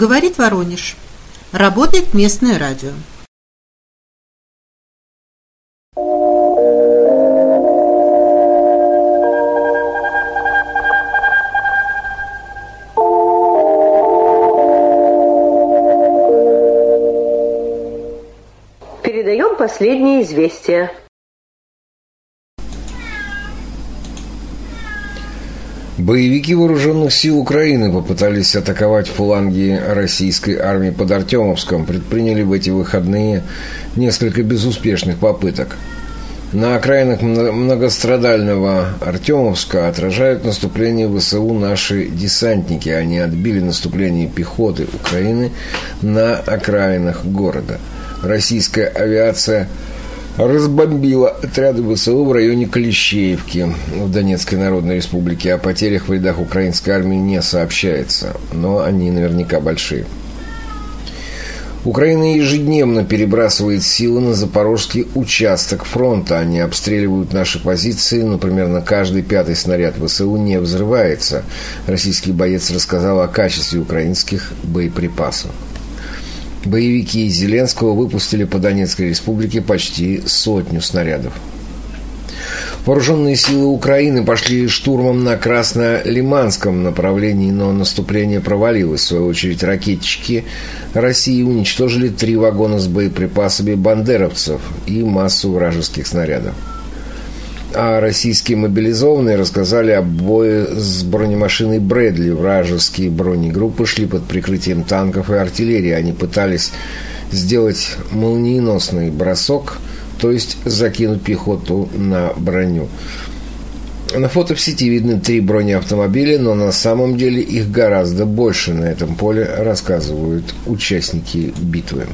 Говорит Воронеж. Работает местное радио. Передаем последние известия. Боевики вооруженных сил Украины попытались атаковать фланги российской армии под Артемовском, предприняли в эти выходные несколько безуспешных попыток. На окраинах многострадального Артемовска отражают наступление ВСУ наши десантники. Они отбили наступление пехоты Украины на окраинах города. Российская авиация – разбомбила отряды ВСУ в районе Клещеевки в Донецкой Народной Республике. О потерях в рядах украинской армии не сообщается, но они наверняка большие. Украина ежедневно перебрасывает силы на запорожский участок фронта. Они обстреливают наши позиции, но примерно каждый пятый снаряд ВСУ не взрывается. Российский боец рассказал о качестве украинских боеприпасов. Боевики Зеленского выпустили по Донецкой республике почти сотню снарядов. Вооруженные силы Украины пошли штурмом на Красно-Лиманском направлении, но наступление провалилось. В свою очередь ракетчики России уничтожили три вагона с боеприпасами бандеровцев и массу вражеских снарядов а российские мобилизованные рассказали о бое с бронемашиной Брэдли. Вражеские бронегруппы шли под прикрытием танков и артиллерии. Они пытались сделать молниеносный бросок, то есть закинуть пехоту на броню. На фото в сети видны три бронеавтомобиля, но на самом деле их гораздо больше на этом поле, рассказывают участники битвы.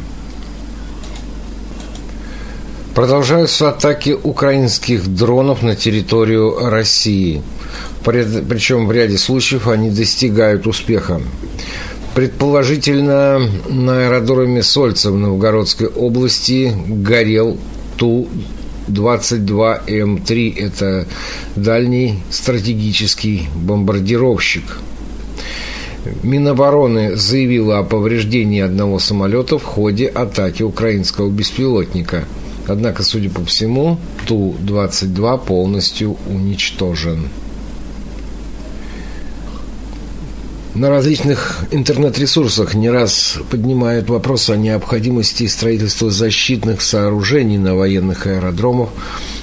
Продолжаются атаки украинских дронов на территорию России. Причем в ряде случаев они достигают успеха. Предположительно, на аэродроме Сольца в Новгородской области горел Ту-22М3. Это дальний стратегический бомбардировщик. Минобороны заявила о повреждении одного самолета в ходе атаки украинского беспилотника – Однако, судя по всему, Ту-22 полностью уничтожен. На различных интернет-ресурсах не раз поднимают вопрос о необходимости строительства защитных сооружений на военных аэродромах.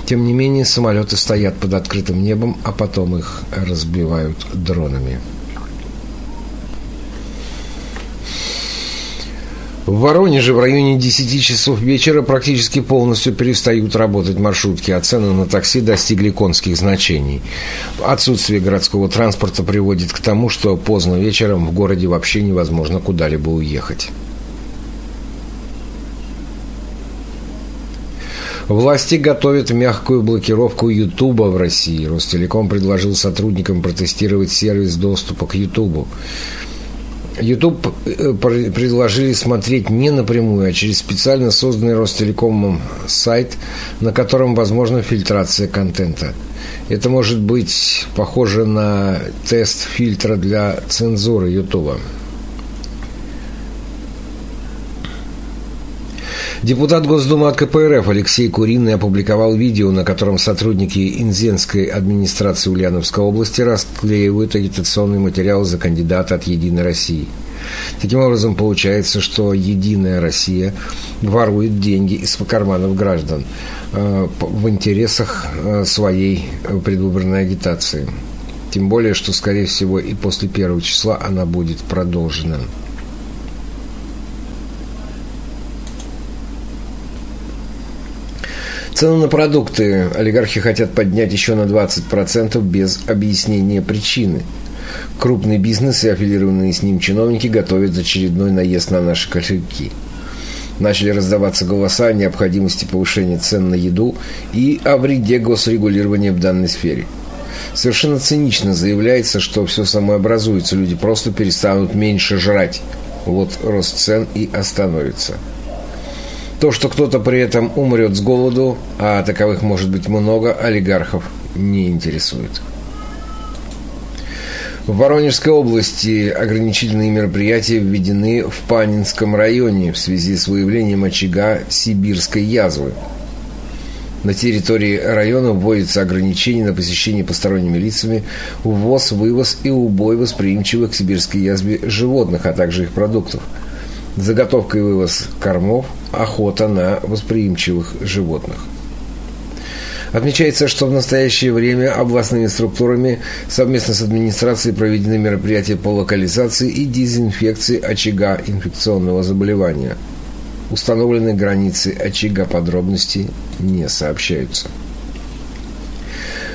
Тем не менее, самолеты стоят под открытым небом, а потом их разбивают дронами. В Воронеже в районе 10 часов вечера практически полностью перестают работать маршрутки, а цены на такси достигли конских значений. Отсутствие городского транспорта приводит к тому, что поздно вечером в городе вообще невозможно куда-либо уехать. Власти готовят мягкую блокировку Ютуба в России. Ростелеком предложил сотрудникам протестировать сервис доступа к Ютубу. YouTube э, предложили смотреть не напрямую, а через специально созданный Ростелекомом сайт, на котором возможна фильтрация контента. Это может быть похоже на тест фильтра для цензуры YouTube. Депутат Госдумы от КПРФ Алексей Куриный опубликовал видео, на котором сотрудники Инзенской администрации Ульяновской области расклеивают агитационный материал за кандидата от «Единой России». Таким образом, получается, что «Единая Россия» ворует деньги из карманов граждан э, в интересах э, своей предвыборной агитации. Тем более, что, скорее всего, и после первого числа она будет продолжена. Цены на продукты олигархи хотят поднять еще на 20% без объяснения причины. Крупный бизнес и аффилированные с ним чиновники готовят очередной наезд на наши кошельки. Начали раздаваться голоса о необходимости повышения цен на еду и о вреде госрегулирования в данной сфере. Совершенно цинично заявляется, что все самообразуется, люди просто перестанут меньше жрать. Вот рост цен и остановится. То, что кто-то при этом умрет с голоду, а таковых может быть много, олигархов не интересует. В Воронежской области ограничительные мероприятия введены в Панинском районе в связи с выявлением очага сибирской язвы. На территории района вводятся ограничения на посещение посторонними лицами, ввоз, вывоз и убой восприимчивых к сибирской язве животных, а также их продуктов. Заготовка и вывоз кормов, охота на восприимчивых животных. Отмечается, что в настоящее время областными структурами совместно с администрацией проведены мероприятия по локализации и дезинфекции очага инфекционного заболевания. Установлены границы очага подробностей не сообщаются.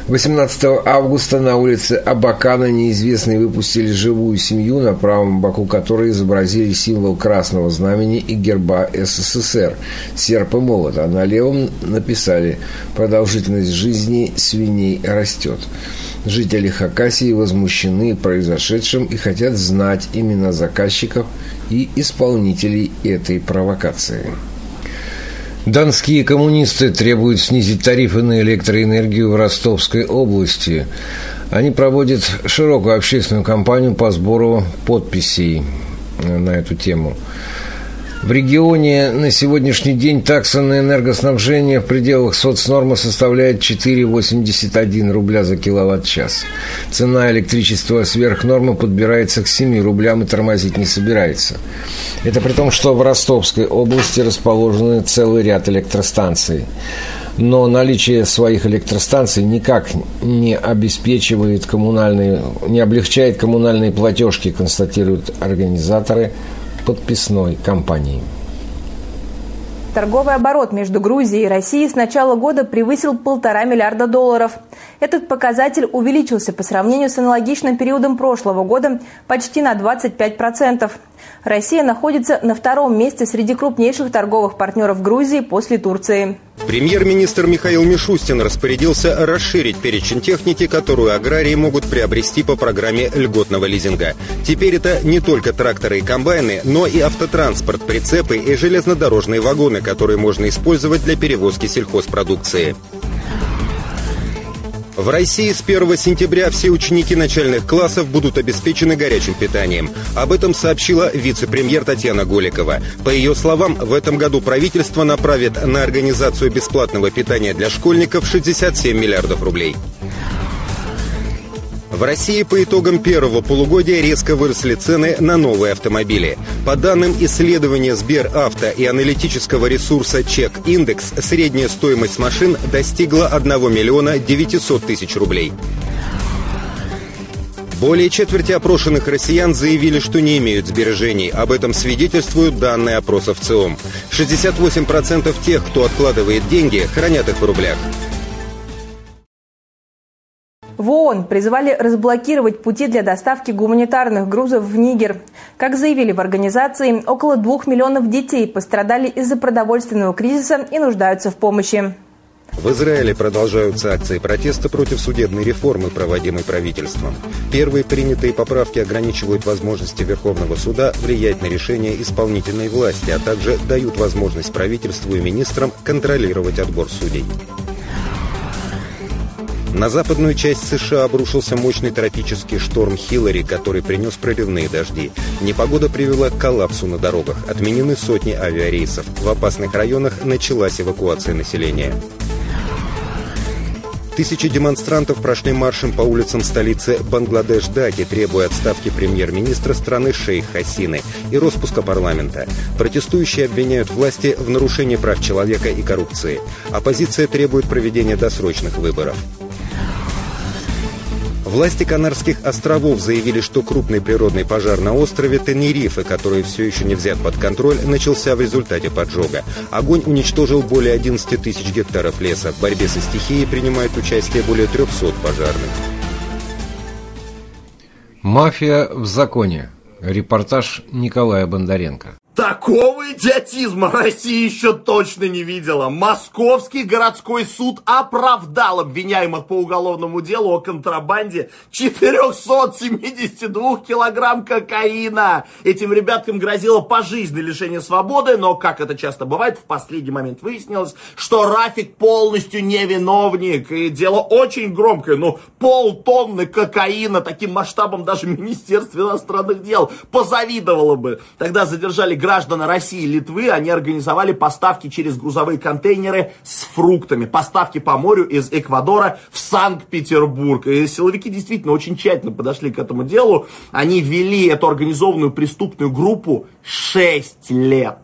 18 августа на улице Абакана неизвестные выпустили живую семью, на правом боку которой изобразили символ красного знамени и герба СССР – серп и молот, а на левом написали «Продолжительность жизни свиней растет». Жители Хакасии возмущены произошедшим и хотят знать имена заказчиков и исполнителей этой провокации. Донские коммунисты требуют снизить тарифы на электроэнергию в Ростовской области. Они проводят широкую общественную кампанию по сбору подписей на эту тему. В регионе на сегодняшний день такса на энергоснабжение в пределах соцнормы составляет 4,81 рубля за киловатт-час. Цена электричества сверх нормы подбирается к 7 рублям и тормозить не собирается. Это при том, что в Ростовской области расположены целый ряд электростанций но наличие своих электростанций никак не обеспечивает коммунальные, не облегчает коммунальные платежки, констатируют организаторы подписной кампании. Торговый оборот между Грузией и Россией с начала года превысил полтора миллиарда долларов. Этот показатель увеличился по сравнению с аналогичным периодом прошлого года почти на 25%. Россия находится на втором месте среди крупнейших торговых партнеров Грузии после Турции. Премьер-министр Михаил Мишустин распорядился расширить перечень техники, которую аграрии могут приобрести по программе льготного лизинга. Теперь это не только тракторы и комбайны, но и автотранспорт, прицепы и железнодорожные вагоны, которые можно использовать для перевозки сельхозпродукции. В России с 1 сентября все ученики начальных классов будут обеспечены горячим питанием. Об этом сообщила вице-премьер Татьяна Голикова. По ее словам, в этом году правительство направит на организацию бесплатного питания для школьников 67 миллиардов рублей. В России по итогам первого полугодия резко выросли цены на новые автомобили. По данным исследования Сберавто и аналитического ресурса Чек Индекс, средняя стоимость машин достигла 1 миллиона 900 тысяч рублей. Более четверти опрошенных россиян заявили, что не имеют сбережений. Об этом свидетельствуют данные опросов ЦИОМ. 68% тех, кто откладывает деньги, хранят их в рублях. В ООН призывали разблокировать пути для доставки гуманитарных грузов в Нигер. Как заявили в организации, около двух миллионов детей пострадали из-за продовольственного кризиса и нуждаются в помощи. В Израиле продолжаются акции протеста против судебной реформы, проводимой правительством. Первые принятые поправки ограничивают возможности Верховного суда влиять на решения исполнительной власти, а также дают возможность правительству и министрам контролировать отбор судей. На западную часть США обрушился мощный тропический шторм Хиллари, который принес проливные дожди. Непогода привела к коллапсу на дорогах. Отменены сотни авиарейсов. В опасных районах началась эвакуация населения. Тысячи демонстрантов прошли маршем по улицам столицы Бангладеш-Даки, требуя отставки премьер-министра страны Шейх Хасины и распуска парламента. Протестующие обвиняют власти в нарушении прав человека и коррупции. Оппозиция требует проведения досрочных выборов. Власти Канарских островов заявили, что крупный природный пожар на острове Тенерифе, который все еще не взят под контроль, начался в результате поджога. Огонь уничтожил более 11 тысяч гектаров леса. В борьбе со стихией принимают участие более 300 пожарных. Мафия в законе. Репортаж Николая Бондаренко. Такого идиотизма Россия еще точно не видела. Московский городской суд оправдал обвиняемых по уголовному делу о контрабанде 472 килограмм кокаина. Этим ребяткам грозило пожизненное лишение свободы, но, как это часто бывает, в последний момент выяснилось, что Рафик полностью невиновник. И дело очень громкое, ну, полтонны кокаина, таким масштабом даже Министерство иностранных дел позавидовало бы. Тогда задержали граждан России и Литвы, они организовали поставки через грузовые контейнеры с фруктами. Поставки по морю из Эквадора в Санкт-Петербург. И силовики действительно очень тщательно подошли к этому делу. Они вели эту организованную преступную группу 6 лет.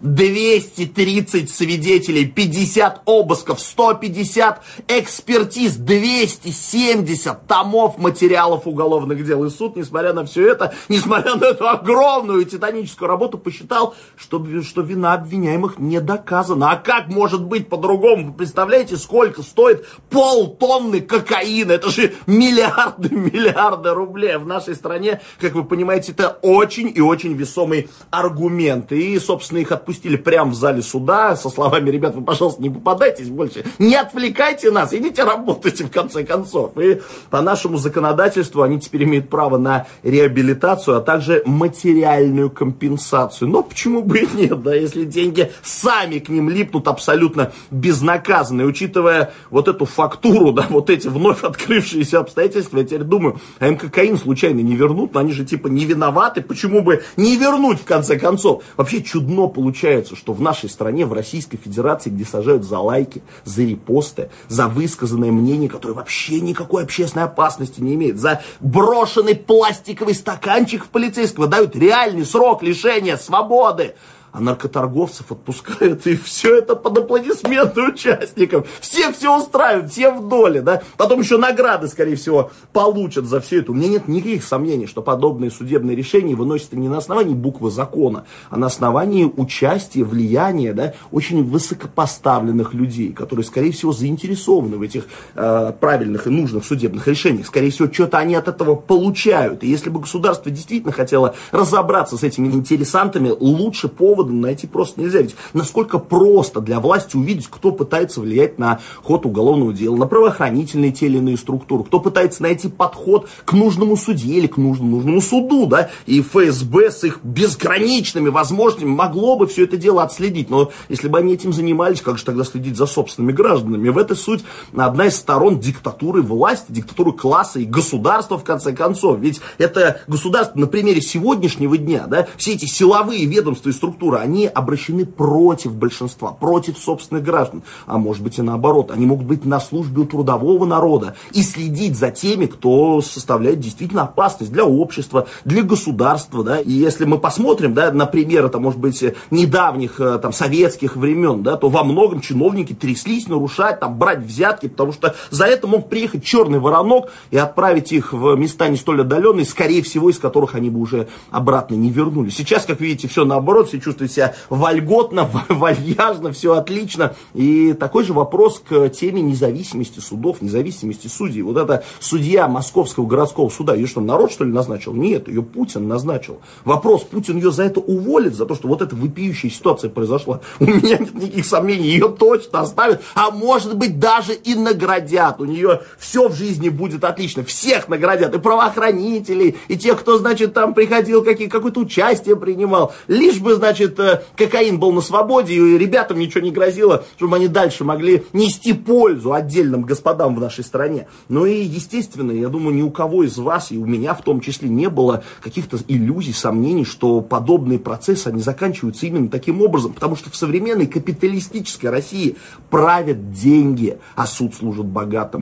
230 свидетелей, 50 обысков, 150 экспертиз, 270 томов материалов уголовных дел. И суд, несмотря на все это, несмотря на эту огромную титаническую работу, посчитал, что, что вина обвиняемых не доказана. А как может быть по-другому? Вы представляете, сколько стоит полтонны кокаина? Это же миллиарды, миллиарды рублей. В нашей стране, как вы понимаете, это очень и очень весомый аргумент. И, собственно, их отпустили отпустили прямо в зале суда со словами, ребят, вы, пожалуйста, не попадайтесь больше, не отвлекайте нас, идите работайте в конце концов. И по нашему законодательству они теперь имеют право на реабилитацию, а также материальную компенсацию. Но почему бы и нет, да, если деньги сами к ним липнут абсолютно безнаказанно. И учитывая вот эту фактуру, да, вот эти вновь открывшиеся обстоятельства, я теперь думаю, а им кокаин случайно не вернут, но они же типа не виноваты, почему бы не вернуть в конце концов? Вообще чудно получается получается, что в нашей стране, в Российской Федерации, где сажают за лайки, за репосты, за высказанное мнение, которое вообще никакой общественной опасности не имеет, за брошенный пластиковый стаканчик в полицейского дают реальный срок лишения свободы а наркоторговцев отпускают, и все это под аплодисменты участников. Все все устраивают, все в доле, да. Потом еще награды, скорее всего, получат за все это. У меня нет никаких сомнений, что подобные судебные решения выносятся не на основании буквы закона, а на основании участия, влияния, да, очень высокопоставленных людей, которые, скорее всего, заинтересованы в этих э, правильных и нужных судебных решениях. Скорее всего, что-то они от этого получают. И если бы государство действительно хотело разобраться с этими интересантами, лучше повод повода найти просто нельзя. Ведь насколько просто для власти увидеть, кто пытается влиять на ход уголовного дела, на правоохранительные те или иные структуры, кто пытается найти подход к нужному судье или к нужному, нужному суду, да, и ФСБ с их безграничными возможностями могло бы все это дело отследить, но если бы они этим занимались, как же тогда следить за собственными гражданами? В этой суть одна из сторон диктатуры власти, диктатуры класса и государства, в конце концов. Ведь это государство на примере сегодняшнего дня, да, все эти силовые ведомства и структуры, структуры, они обращены против большинства, против собственных граждан. А может быть и наоборот. Они могут быть на службе у трудового народа и следить за теми, кто составляет действительно опасность для общества, для государства. Да? И если мы посмотрим, да, на пример, это может быть недавних э, там, советских времен, да, то во многом чиновники тряслись нарушать, там, брать взятки, потому что за это мог приехать черный воронок и отправить их в места не столь отдаленные, скорее всего, из которых они бы уже обратно не вернулись. Сейчас, как видите, все наоборот, все чувствуют чувствует себя вольготно, вальяжно, все отлично. И такой же вопрос к теме независимости судов, независимости судей. Вот эта судья Московского городского суда, ее что, народ что ли назначил? Нет, ее Путин назначил. Вопрос, Путин ее за это уволит, за то, что вот эта выпиющая ситуация произошла. У меня нет никаких сомнений, ее точно оставят, а может быть даже и наградят. У нее все в жизни будет отлично, всех наградят, и правоохранителей, и тех, кто, значит, там приходил, какие, какое-то участие принимал. Лишь бы, значит, значит, кокаин был на свободе, и ребятам ничего не грозило, чтобы они дальше могли нести пользу отдельным господам в нашей стране. Ну и, естественно, я думаю, ни у кого из вас, и у меня в том числе, не было каких-то иллюзий, сомнений, что подобные процессы, они заканчиваются именно таким образом, потому что в современной капиталистической России правят деньги, а суд служит богатым.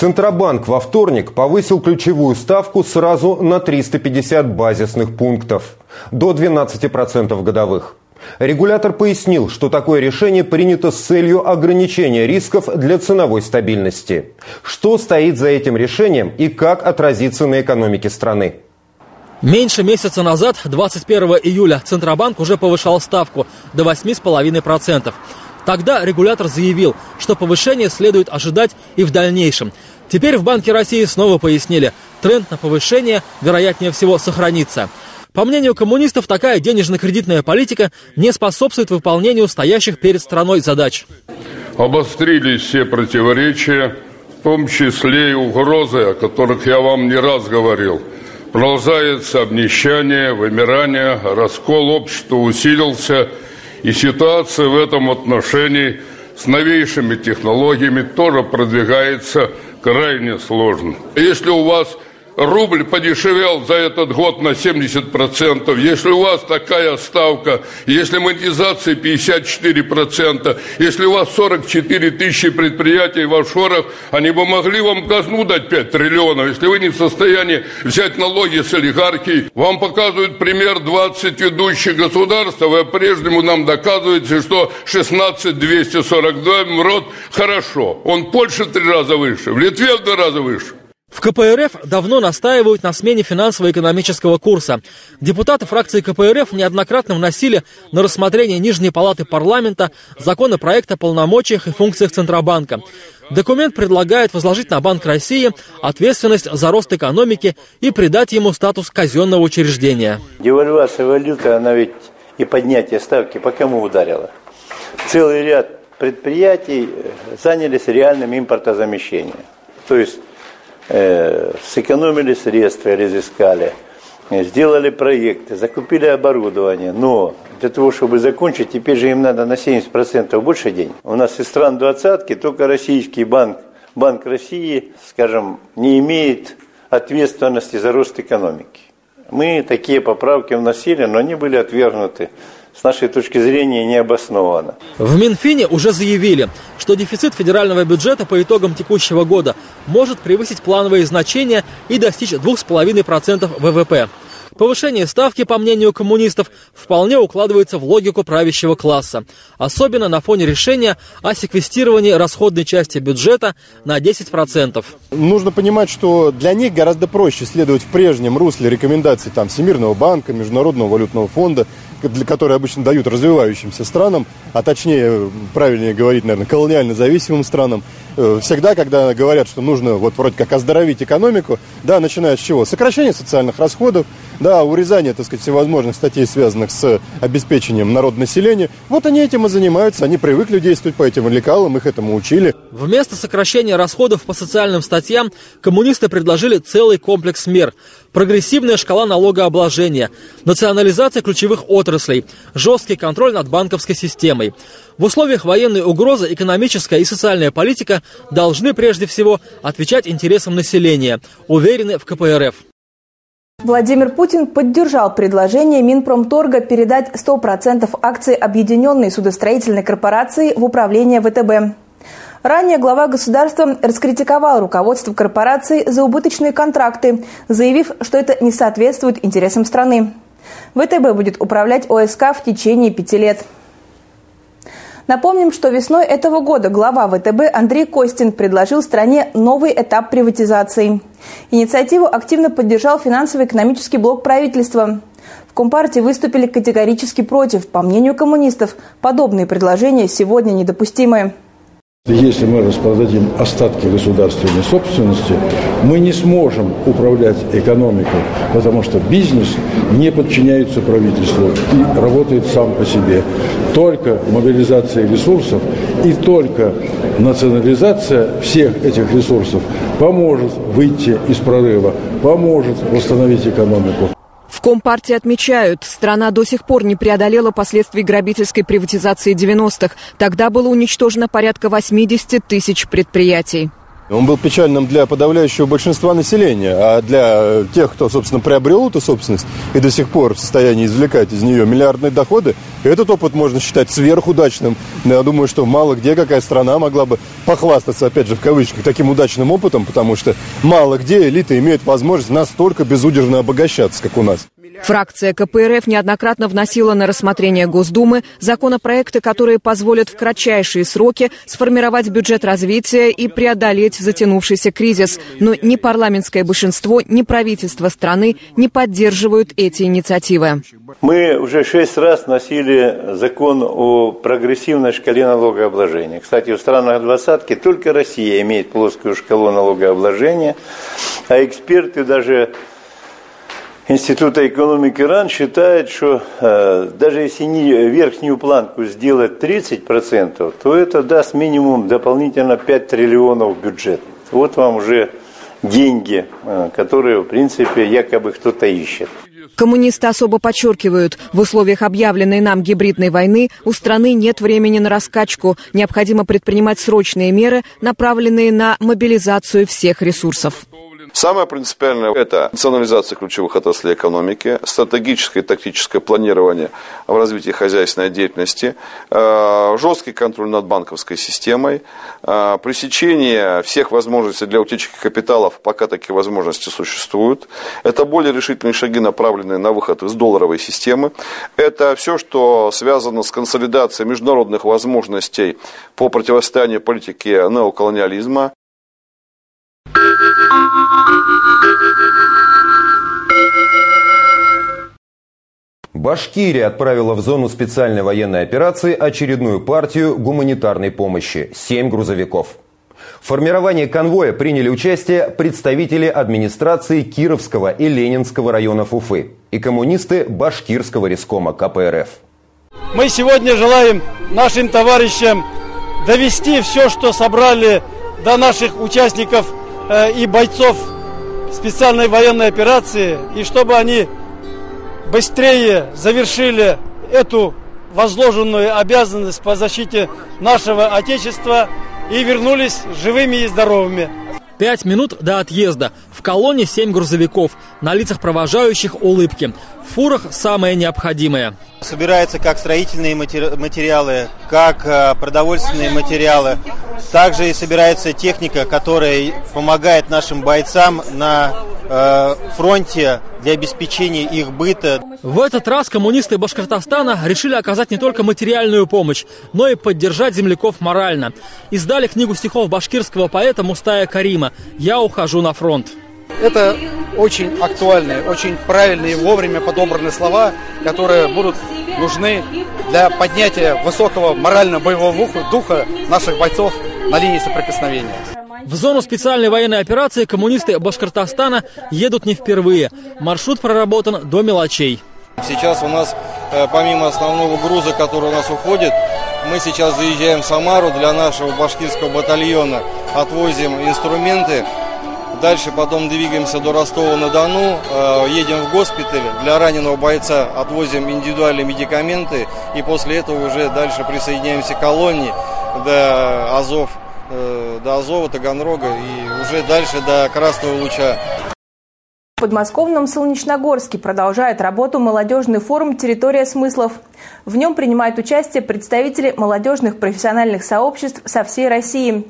Центробанк во вторник повысил ключевую ставку сразу на 350 базисных пунктов, до 12% годовых. Регулятор пояснил, что такое решение принято с целью ограничения рисков для ценовой стабильности. Что стоит за этим решением и как отразится на экономике страны? Меньше месяца назад, 21 июля, Центробанк уже повышал ставку до 8,5%. Тогда регулятор заявил, что повышение следует ожидать и в дальнейшем. Теперь в Банке России снова пояснили, тренд на повышение, вероятнее всего, сохранится. По мнению коммунистов, такая денежно-кредитная политика не способствует выполнению стоящих перед страной задач. Обострились все противоречия, в том числе и угрозы, о которых я вам не раз говорил. Продолжается обнищание, вымирание, раскол общества усилился, и ситуация в этом отношении с новейшими технологиями тоже продвигается крайне сложно. Если у вас рубль подешевел за этот год на 70%, если у вас такая ставка, если монетизация 54%, если у вас 44 тысячи предприятий в офшорах, они бы могли вам казну дать 5 триллионов, если вы не в состоянии взять налоги с олигархии. Вам показывают пример 20 ведущих государств, а вы прежнему нам доказываете, что 16 242 МРОД хорошо. Он в Польше в три раза выше, в Литве в два раза выше. В КПРФ давно настаивают на смене финансово-экономического курса. Депутаты фракции КПРФ неоднократно вносили на рассмотрение Нижней палаты парламента законопроект о полномочиях и функциях Центробанка. Документ предлагает возложить на Банк России ответственность за рост экономики и придать ему статус казенного учреждения. Девальвация валюты, она ведь и поднятие ставки по кому ударила? Целый ряд предприятий занялись реальным импортозамещением. То есть э, сэкономили средства, разыскали, э, сделали проекты, закупили оборудование. Но для того, чтобы закончить, теперь же им надо на 70% больше денег. У нас из стран двадцатки только российский банк, Банк России, скажем, не имеет ответственности за рост экономики. Мы такие поправки вносили, но они были отвергнуты с нашей точки зрения необоснованно. В Минфине уже заявили, что дефицит федерального бюджета по итогам текущего года может превысить плановые значения и достичь 2,5% ВВП. Повышение ставки, по мнению коммунистов, вполне укладывается в логику правящего класса, особенно на фоне решения о секвестировании расходной части бюджета на 10%. Нужно понимать, что для них гораздо проще следовать в прежнем русле рекомендаций там, Всемирного банка, Международного валютного фонда, которые обычно дают развивающимся странам, а точнее, правильнее говорить, наверное, колониально зависимым странам, э, всегда, когда говорят, что нужно вот вроде как оздоровить экономику, да, начиная с чего? Сокращение социальных расходов, да, урезание, так сказать, всевозможных статей, связанных с обеспечением народонаселения. Вот они этим и занимаются, они привыкли действовать по этим лекалам, их этому учили. Вместо сокращения расходов по социальным статьям коммунисты предложили целый комплекс мер. Прогрессивная шкала налогообложения, национализация ключевых отраслей, жесткий контроль над банковской системой. В условиях военной угрозы экономическая и социальная политика должны прежде всего отвечать интересам населения, уверены в КПРФ. Владимир Путин поддержал предложение Минпромторга передать 100% акций Объединенной судостроительной корпорации в управление ВТБ. Ранее глава государства раскритиковал руководство корпорации за убыточные контракты, заявив, что это не соответствует интересам страны. ВТБ будет управлять ОСК в течение пяти лет. Напомним, что весной этого года глава ВТБ Андрей Костин предложил стране новый этап приватизации. Инициативу активно поддержал финансово-экономический блок правительства. В Компартии выступили категорически против. По мнению коммунистов, подобные предложения сегодня недопустимы. Если мы распродадим остатки государственной собственности, мы не сможем управлять экономикой, потому что бизнес не подчиняется правительству и работает сам по себе. Только мобилизация ресурсов и только национализация всех этих ресурсов поможет выйти из прорыва, поможет восстановить экономику. Компартии отмечают, страна до сих пор не преодолела последствий грабительской приватизации 90-х. Тогда было уничтожено порядка 80 тысяч предприятий. Он был печальным для подавляющего большинства населения, а для тех, кто, собственно, приобрел эту собственность и до сих пор в состоянии извлекать из нее миллиардные доходы, этот опыт можно считать сверхудачным. Я думаю, что мало где какая страна могла бы похвастаться, опять же, в кавычках, таким удачным опытом, потому что мало где элита имеет возможность настолько безудержно обогащаться, как у нас. Фракция КПРФ неоднократно вносила на рассмотрение Госдумы законопроекты, которые позволят в кратчайшие сроки сформировать бюджет развития и преодолеть затянувшийся кризис. Но ни парламентское большинство, ни правительство страны не поддерживают эти инициативы. Мы уже шесть раз носили закон о прогрессивной шкале налогообложения. Кстати, в странах двадцатки только Россия имеет плоскую шкалу налогообложения, а эксперты даже Института экономики РАН считает, что э, даже если не, верхнюю планку сделать 30%, то это даст минимум дополнительно 5 триллионов бюджет. Вот вам уже деньги, э, которые, в принципе, якобы кто-то ищет. Коммунисты особо подчеркивают, в условиях объявленной нам гибридной войны у страны нет времени на раскачку. Необходимо предпринимать срочные меры, направленные на мобилизацию всех ресурсов. Самое принципиальное – это национализация ключевых отраслей экономики, стратегическое и тактическое планирование в развитии хозяйственной деятельности, э, жесткий контроль над банковской системой, э, пресечение всех возможностей для утечки капиталов, пока такие возможности существуют. Это более решительные шаги, направленные на выход из долларовой системы. Это все, что связано с консолидацией международных возможностей по противостоянию политике неоколониализма. Башкирия отправила в зону специальной военной операции очередную партию гуманитарной помощи – семь грузовиков. В формировании конвоя приняли участие представители администрации Кировского и Ленинского районов Уфы и коммунисты Башкирского рескома КПРФ. Мы сегодня желаем нашим товарищам довести все, что собрали до наших участников э, и бойцов специальной военной операции, и чтобы они быстрее завершили эту возложенную обязанность по защите нашего Отечества и вернулись живыми и здоровыми. Пять минут до отъезда. В колонне семь грузовиков. На лицах провожающих улыбки. В фурах самое необходимое. Собираются как строительные материалы, как э, продовольственные материалы. Также и собирается техника, которая помогает нашим бойцам на Э, фронте для обеспечения их быта. В этот раз коммунисты Башкортостана решили оказать не только материальную помощь, но и поддержать земляков морально. Издали книгу стихов башкирского поэта Мустая Карима «Я ухожу на фронт». Это очень актуальные, очень правильные, вовремя подобранные слова, которые будут нужны для поднятия высокого морально-боевого духа наших бойцов на линии соприкосновения. В зону специальной военной операции коммунисты Башкортостана едут не впервые. Маршрут проработан до мелочей. Сейчас у нас, э, помимо основного груза, который у нас уходит, мы сейчас заезжаем в Самару для нашего башкирского батальона, отвозим инструменты. Дальше потом двигаемся до Ростова-на-Дону, э, едем в госпиталь, для раненого бойца отвозим индивидуальные медикаменты и после этого уже дальше присоединяемся к колонии до Азов Э, до Азова, Таганрога и уже дальше до Красного Луча. В подмосковном Солнечногорске продолжает работу молодежный форум «Территория смыслов». В нем принимают участие представители молодежных профессиональных сообществ со всей России.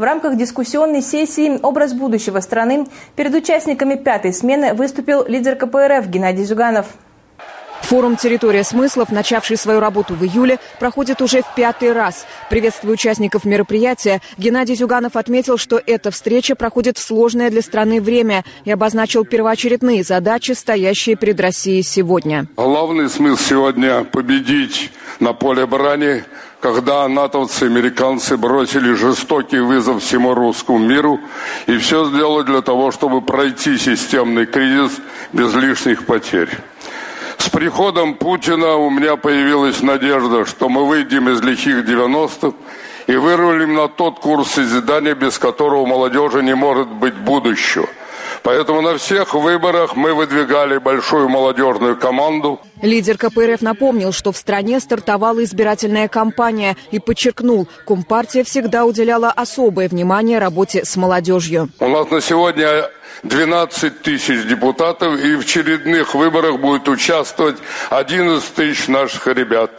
В рамках дискуссионной сессии «Образ будущего страны» перед участниками пятой смены выступил лидер КПРФ Геннадий Зюганов. Форум «Территория смыслов», начавший свою работу в июле, проходит уже в пятый раз. Приветствуя участников мероприятия, Геннадий Зюганов отметил, что эта встреча проходит в сложное для страны время и обозначил первоочередные задачи, стоящие перед Россией сегодня. Главный смысл сегодня – победить на поле брани, когда натовцы, американцы бросили жестокий вызов всему русскому миру и все сделали для того, чтобы пройти системный кризис без лишних потерь. С приходом Путина у меня появилась надежда, что мы выйдем из лихих 90-х и вырулим на тот курс созидания, без которого молодежи не может быть будущего. Поэтому на всех выборах мы выдвигали большую молодежную команду. Лидер КПРФ напомнил, что в стране стартовала избирательная кампания и подчеркнул, Компартия всегда уделяла особое внимание работе с молодежью. У нас на сегодня 12 тысяч депутатов, и в очередных выборах будет участвовать 11 тысяч наших ребят.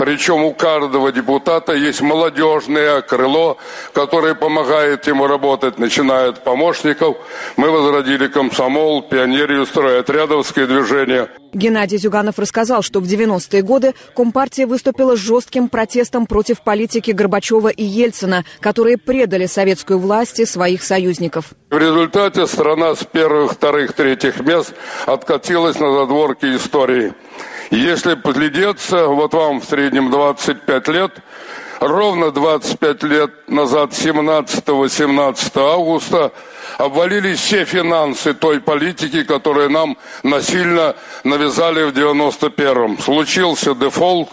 Причем у каждого депутата есть молодежное крыло, которое помогает ему работать, начиная от помощников. Мы возродили комсомол, пионерию, стройотрядовское движение – Геннадий Зюганов рассказал, что в 90-е годы Компартия выступила с жестким протестом против политики Горбачева и Ельцина, которые предали советскую власть и своих союзников. В результате страна с первых, вторых, третьих мест откатилась на задворки истории. Если поглядеться, вот вам в среднем 25 лет, ровно 25 лет назад, 17-18 августа, обвалились все финансы той политики, которую нам насильно навязали в 91-м. Случился дефолт.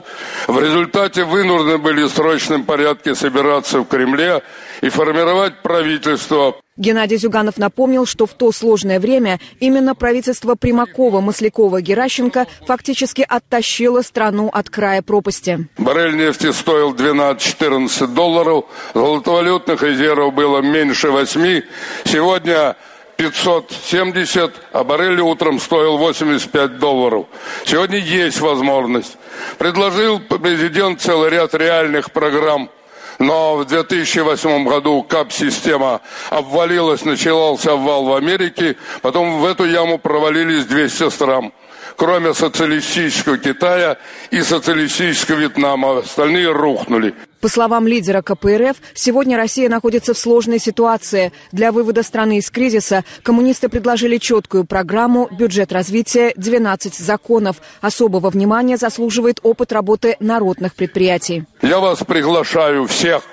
В результате вынуждены были в срочном порядке собираться в Кремле и формировать правительство. Геннадий Зюганов напомнил, что в то сложное время именно правительство Примакова, Маслякова, Геращенко фактически оттащило страну от края пропасти. Баррель нефти стоил 12-14 долларов, золотовалютных резервов было меньше 8. Сегодня 570, а баррель утром стоил 85 долларов. Сегодня есть возможность. Предложил президент целый ряд реальных программ – но в 2008 году КАП-система обвалилась, начался обвал в Америке, потом в эту яму провалились 200 стран кроме социалистического Китая и социалистического Вьетнама. Остальные рухнули. По словам лидера КПРФ, сегодня Россия находится в сложной ситуации. Для вывода страны из кризиса коммунисты предложили четкую программу «Бюджет развития», 12 законов. Особого внимания заслуживает опыт работы народных предприятий. Я вас приглашаю всех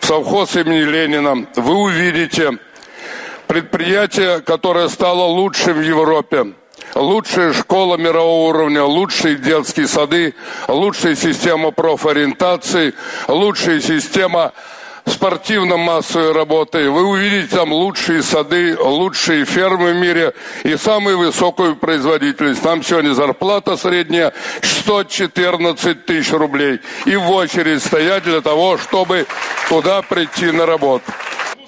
в совхоз имени Ленина. Вы увидите предприятие, которое стало лучшим в Европе лучшая школа мирового уровня, лучшие детские сады, лучшая система профориентации, лучшая система спортивно-массовой работы. Вы увидите там лучшие сады, лучшие фермы в мире и самую высокую производительность. Там сегодня зарплата средняя 114 тысяч рублей. И в очередь стоять для того, чтобы туда прийти на работу.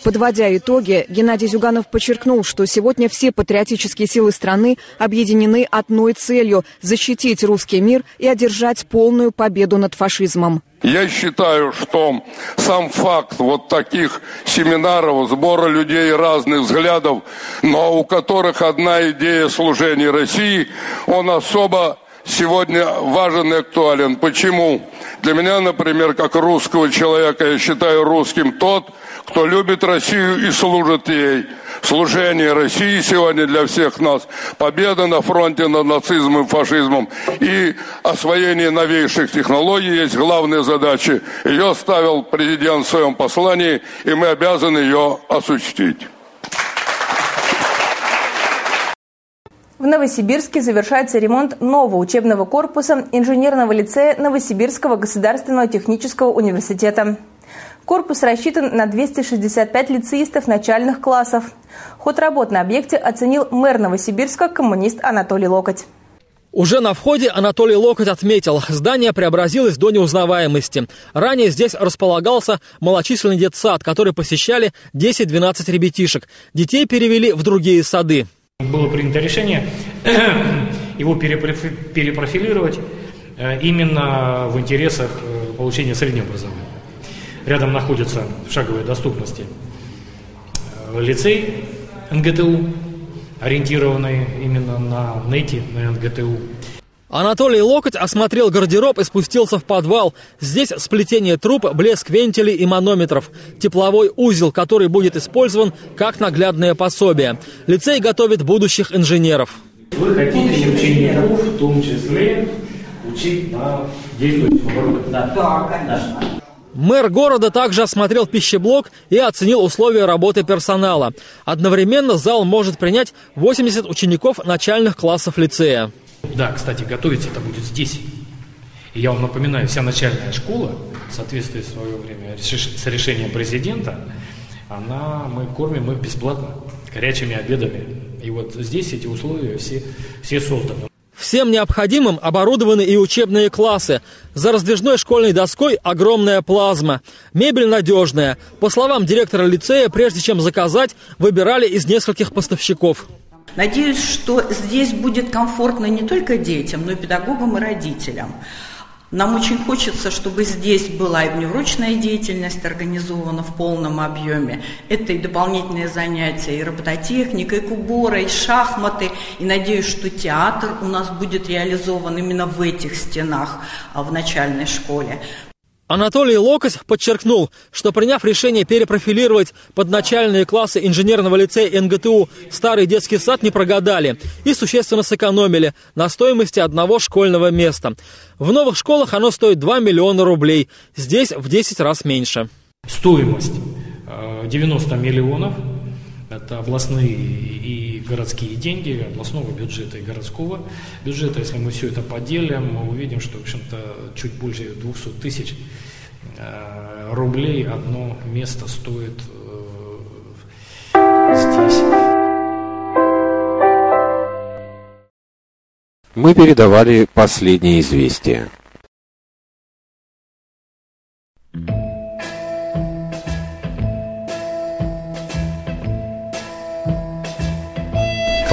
Подводя итоги, Геннадий Зюганов подчеркнул, что сегодня все патриотические силы страны объединены одной целью – защитить русский мир и одержать полную победу над фашизмом. Я считаю, что сам факт вот таких семинаров, сбора людей разных взглядов, но у которых одна идея служения России, он особо сегодня важен и актуален. Почему? Для меня, например, как русского человека, я считаю русским тот, кто любит Россию и служит ей. Служение России сегодня для всех нас. Победа на фронте над нацизмом и фашизмом и освоение новейших технологий есть главные задачи. Ее ставил президент в своем послании, и мы обязаны ее осуществить. В Новосибирске завершается ремонт нового учебного корпуса инженерного лицея Новосибирского государственного технического университета. Корпус рассчитан на 265 лицеистов начальных классов. Ход работ на объекте оценил мэр Новосибирска коммунист Анатолий Локоть. Уже на входе Анатолий Локоть отметил, здание преобразилось до неузнаваемости. Ранее здесь располагался малочисленный детсад, который посещали 10-12 ребятишек. Детей перевели в другие сады. Было принято решение его перепрофилировать э, именно в интересах э, получения среднего образования. Рядом находится в шаговой доступности э, лицей НГТУ, ориентированный именно на НЭТИ, на НГТУ. Анатолий Локоть осмотрел гардероб и спустился в подвал. Здесь сплетение труб, блеск вентилей и манометров. Тепловой узел, который будет использован как наглядное пособие. Лицей готовит будущих инженеров. Вы хотите учеников, в том числе, учить на действующем? Да. да, конечно. Мэр города также осмотрел пищеблок и оценил условия работы персонала. Одновременно зал может принять 80 учеников начальных классов лицея. Да, кстати, готовиться это будет здесь. И я вам напоминаю, вся начальная школа, в соответствии с свое время с решением президента, она, мы кормим их бесплатно, горячими обедами. И вот здесь эти условия все, все созданы. Всем необходимым оборудованы и учебные классы. За раздвижной школьной доской огромная плазма. Мебель надежная. По словам директора лицея, прежде чем заказать, выбирали из нескольких поставщиков. Надеюсь, что здесь будет комфортно не только детям, но и педагогам и родителям. Нам очень хочется, чтобы здесь была и внеурочная деятельность организована в полном объеме. Это и дополнительные занятия, и робототехника, и кубора, и шахматы. И надеюсь, что театр у нас будет реализован именно в этих стенах а в начальной школе. Анатолий Локоть подчеркнул, что приняв решение перепрофилировать под начальные классы инженерного лицея НГТУ старый детский сад не прогадали и существенно сэкономили на стоимости одного школьного места. В новых школах оно стоит 2 миллиона рублей, здесь в 10 раз меньше. Стоимость 90 э, миллионов это областные и городские деньги, областного бюджета и городского бюджета. Если мы все это поделим, мы увидим, что, в общем-то, чуть больше 200 тысяч э, рублей одно место стоит э, здесь. Мы передавали последние известия.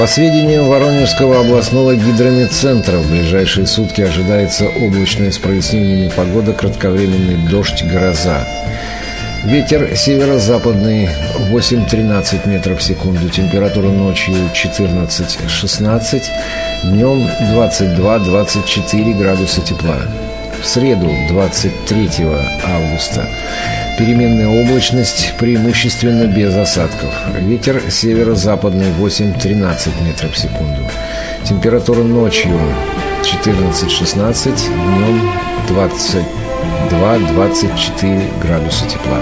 По сведениям Воронежского областного гидрометцентра, в ближайшие сутки ожидается облачная с прояснениями погода, кратковременный дождь, гроза. Ветер северо-западный 8-13 метров в секунду. Температура ночью 14-16. Днем 22-24 градуса тепла. В среду 23 августа Переменная облачность, преимущественно без осадков. Ветер северо-западный 8-13 метров в секунду. Температура ночью 14-16, днем 22-24 градуса тепла.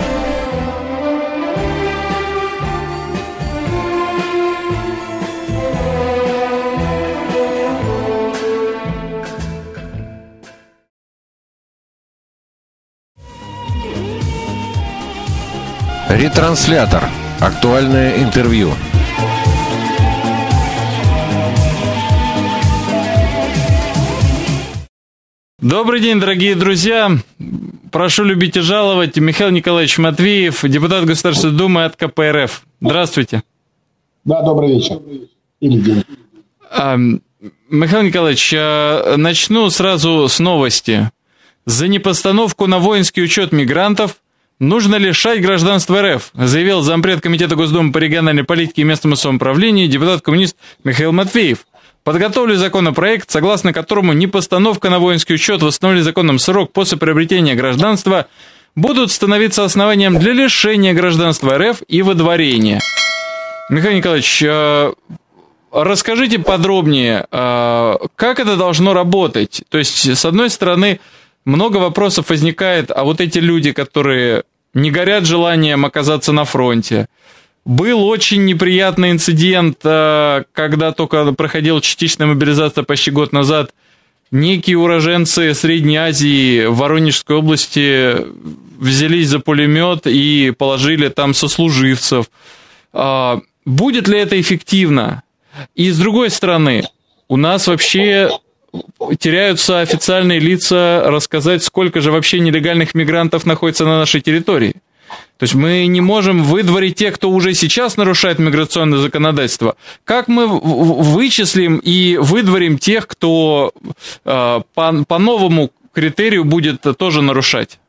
Ретранслятор. Актуальное интервью. Добрый день, дорогие друзья. Прошу любить и жаловать. Михаил Николаевич Матвеев, депутат Государственной Думы от КПРФ. Здравствуйте. Да, добрый вечер. Или день. А, Михаил Николаевич, а, начну сразу с новости. За непостановку на воинский учет мигрантов – Нужно лишать гражданства РФ, заявил зампред Комитета Госдумы по региональной политике и местному самоуправлению депутат-коммунист Михаил Матвеев. Подготовлю законопроект, согласно которому непостановка на воинский учет в установленный законом срок после приобретения гражданства будут становиться основанием для лишения гражданства РФ и выдворения. Михаил Николаевич, э, расскажите подробнее, э, как это должно работать? То есть, с одной стороны, много вопросов возникает, а вот эти люди, которые не горят желанием оказаться на фронте, был очень неприятный инцидент, э, когда только проходила частичная мобилизация почти год назад. Некие уроженцы Средней Азии в Воронежской области взялись за пулемет и положили там сослуживцев. А, будет ли это эффективно? И с другой стороны, у нас вообще теряются официальные лица рассказать, сколько же вообще нелегальных мигрантов находится на нашей территории. То есть мы не можем выдворить тех, кто уже сейчас нарушает миграционное законодательство. Как мы вычислим и выдворим тех, кто э, по, по новому критерию будет тоже нарушать?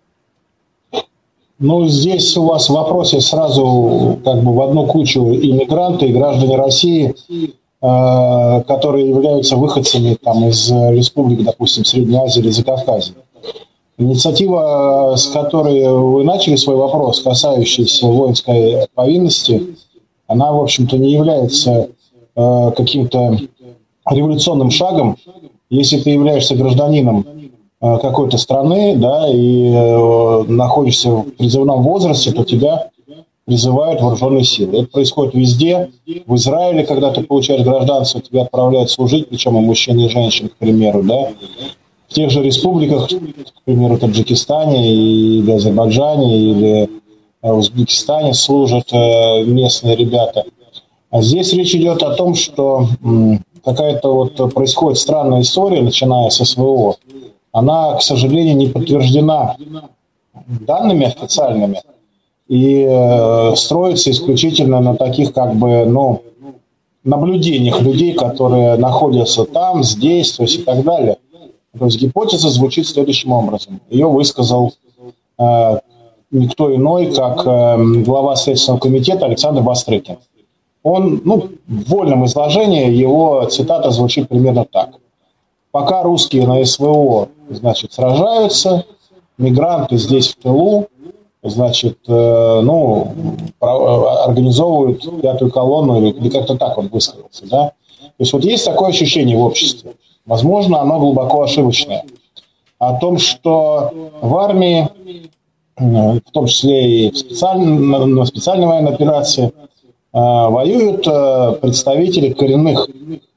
Ну, здесь у вас в вопросе сразу как бы в одну кучу иммигранты и граждане России, которые являются выходцами там, из республик, допустим, Средней Азии или Закавказья. Инициатива, с которой вы начали свой вопрос, касающийся воинской повинности, она, в общем-то, не является э, каким-то революционным шагом. Если ты являешься гражданином э, какой-то страны, да, и э, находишься в призывном возрасте, то тебя призывают вооруженные силы. Это происходит везде. В Израиле, когда ты получаешь гражданство, тебя отправляют служить, причем и мужчин, и женщин, к примеру, да. В тех же республиках, к примеру, Таджикистане или Азербайджане или э, Узбекистане служат э, местные ребята. А здесь речь идет о том, что какая-то вот происходит странная история, начиная со СВО. Она, к сожалению, не подтверждена данными официальными, и э, строится исключительно на таких как бы, ну, наблюдениях людей, которые находятся там, здесь, то есть и так далее. То есть гипотеза звучит следующим образом. Ее высказал э, никто иной, как э, глава Следственного комитета Александр Бастрыкин. Он, ну, в вольном изложении его цитата звучит примерно так. Пока русские на СВО, значит, сражаются, мигранты здесь в тылу, значит, э, ну, организовывают пятую колонну, или, как-то так он высказался, да. То есть вот есть такое ощущение в обществе. Возможно, оно глубоко ошибочное. О том, что в армии, э, в том числе и в специальной, на специальной военной операции, э, воюют представители коренных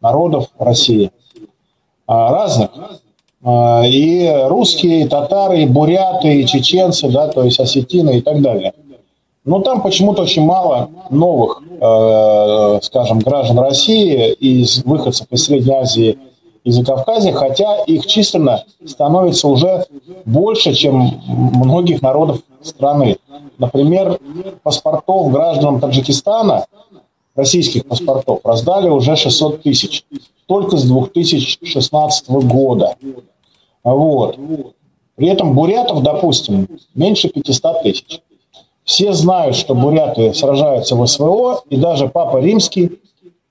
народов России. Разных. А, и русские, и татары, и буряты, и чеченцы, да, то есть осетины и так далее. Но там почему-то очень мало новых, э, скажем, граждан России из выходцев из Средней Азии и Закавказья, хотя их численно становится уже больше, чем многих народов страны. Например, паспортов гражданам Таджикистана, российских паспортов, раздали уже 600 тысяч, только с 2016 года. Вот. При этом бурятов, допустим, меньше 500 тысяч. Все знают, что буряты сражаются в СВО, и даже Папа Римский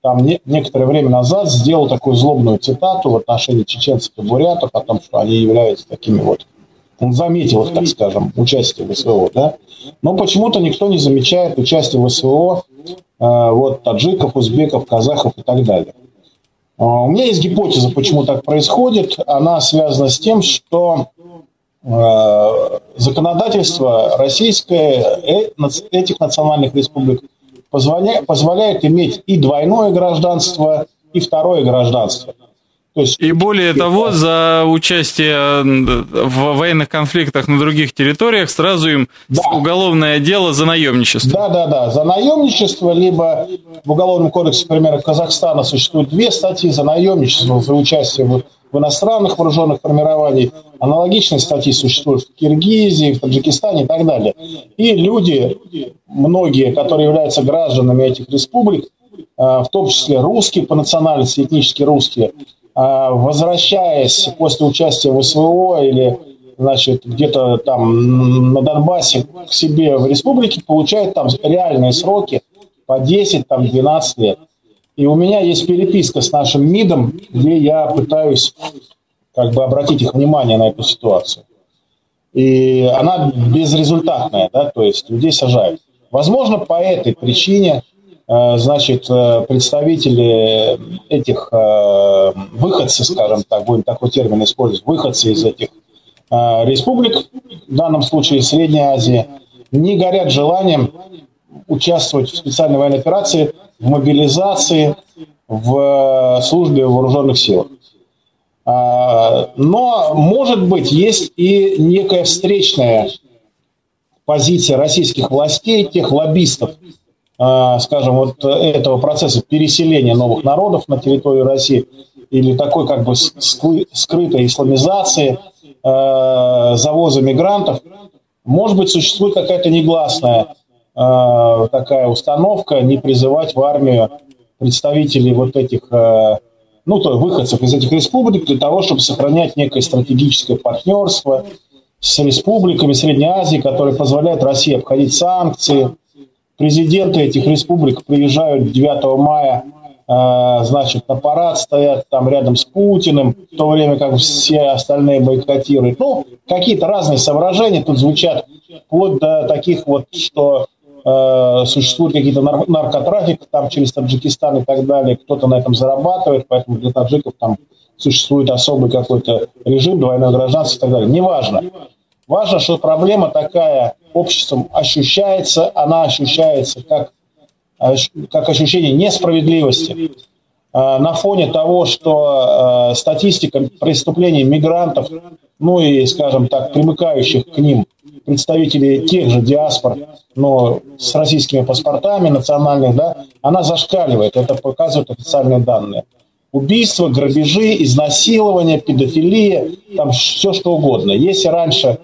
там не, некоторое время назад сделал такую злобную цитату в отношении чеченцев и бурятов о том, что они являются такими вот он заметил их, так скажем, участие в СВО, да? Но почему-то никто не замечает участие в СВО э, вот таджиков, узбеков, казахов и так далее. А, у меня есть гипотеза, почему так происходит. Она связана с тем, что э, законодательство российское э, этих национальных республик позволяет, позволяет иметь и двойное гражданство, и второе гражданство. То есть, и более того, за участие в военных конфликтах на других территориях сразу им да. уголовное дело за наемничество. Да, да, да, за наемничество, либо в Уголовном кодексе, например, Казахстана существует две статьи за наемничество, за участие в, в иностранных вооруженных формированиях. Аналогичные статьи существуют в Киргизии, в Таджикистане и так далее. И люди, многие, которые являются гражданами этих республик, а, в том числе русские по национальности, этнически русские, возвращаясь после участия в СВО или значит, где-то там на Донбассе к себе в республике, получают там реальные сроки по 10, там 12 лет. И у меня есть переписка с нашим МИДом, где я пытаюсь как бы обратить их внимание на эту ситуацию. И она безрезультатная, да, то есть людей сажают. Возможно, по этой причине значит, э, представители этих э, выходцы, скажем так, будем такой термин использовать, выходцы из этих республик, в данном случае Средней Азии, не горят желанием участвовать в специальной военной операции, в мобилизации, в службе в вооруженных силах. Но, может быть, есть и некая встречная позиция российских властей, тех лоббистов, а, скажем, вот этого процесса переселения новых народов на территорию России или такой как бы скрытой исламизации, а, завоза мигрантов, может быть, существует какая-то негласная такая установка не призывать в армию представителей вот этих, ну, то выходцев из этих республик для того, чтобы сохранять некое стратегическое партнерство с республиками Средней Азии, которые позволяют России обходить санкции, президенты этих республик приезжают 9 мая, э, значит, на парад стоят там рядом с Путиным, в то время как все остальные бойкотируют. Ну, какие-то разные соображения тут звучат, вплоть до таких вот, что э, существует какие-то нар- наркотрафик там через Таджикистан и так далее, кто-то на этом зарабатывает, поэтому для таджиков там существует особый какой-то режим, двойное гражданство и так далее. Неважно. Важно, что проблема такая обществом ощущается, она ощущается как, как ощущение несправедливости. А, на фоне того, что а, статистика преступлений мигрантов, ну и, скажем так, примыкающих к ним представителей тех же диаспор, но с российскими паспортами национальных, да, она зашкаливает, это показывают официальные данные убийства, грабежи, изнасилования, педофилия, там все что угодно. Если раньше,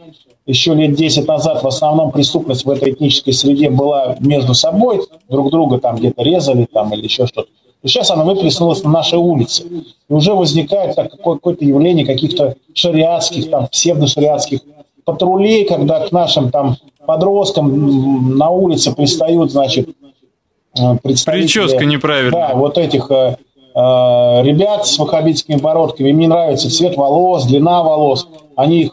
еще лет 10 назад, в основном преступность в этой этнической среде была между собой, друг друга там где-то резали там или еще что-то, сейчас оно выплеснулось на наши улицы. И уже возникает так, какое-то явление каких-то шариатских, там, псевдошариатских патрулей, когда к нашим там подросткам на улице пристают, значит, э, представители... Прическа неправильная. Да, вот этих э, э, ребят с ваххабитскими бородками, им не нравится цвет волос, длина волос, они их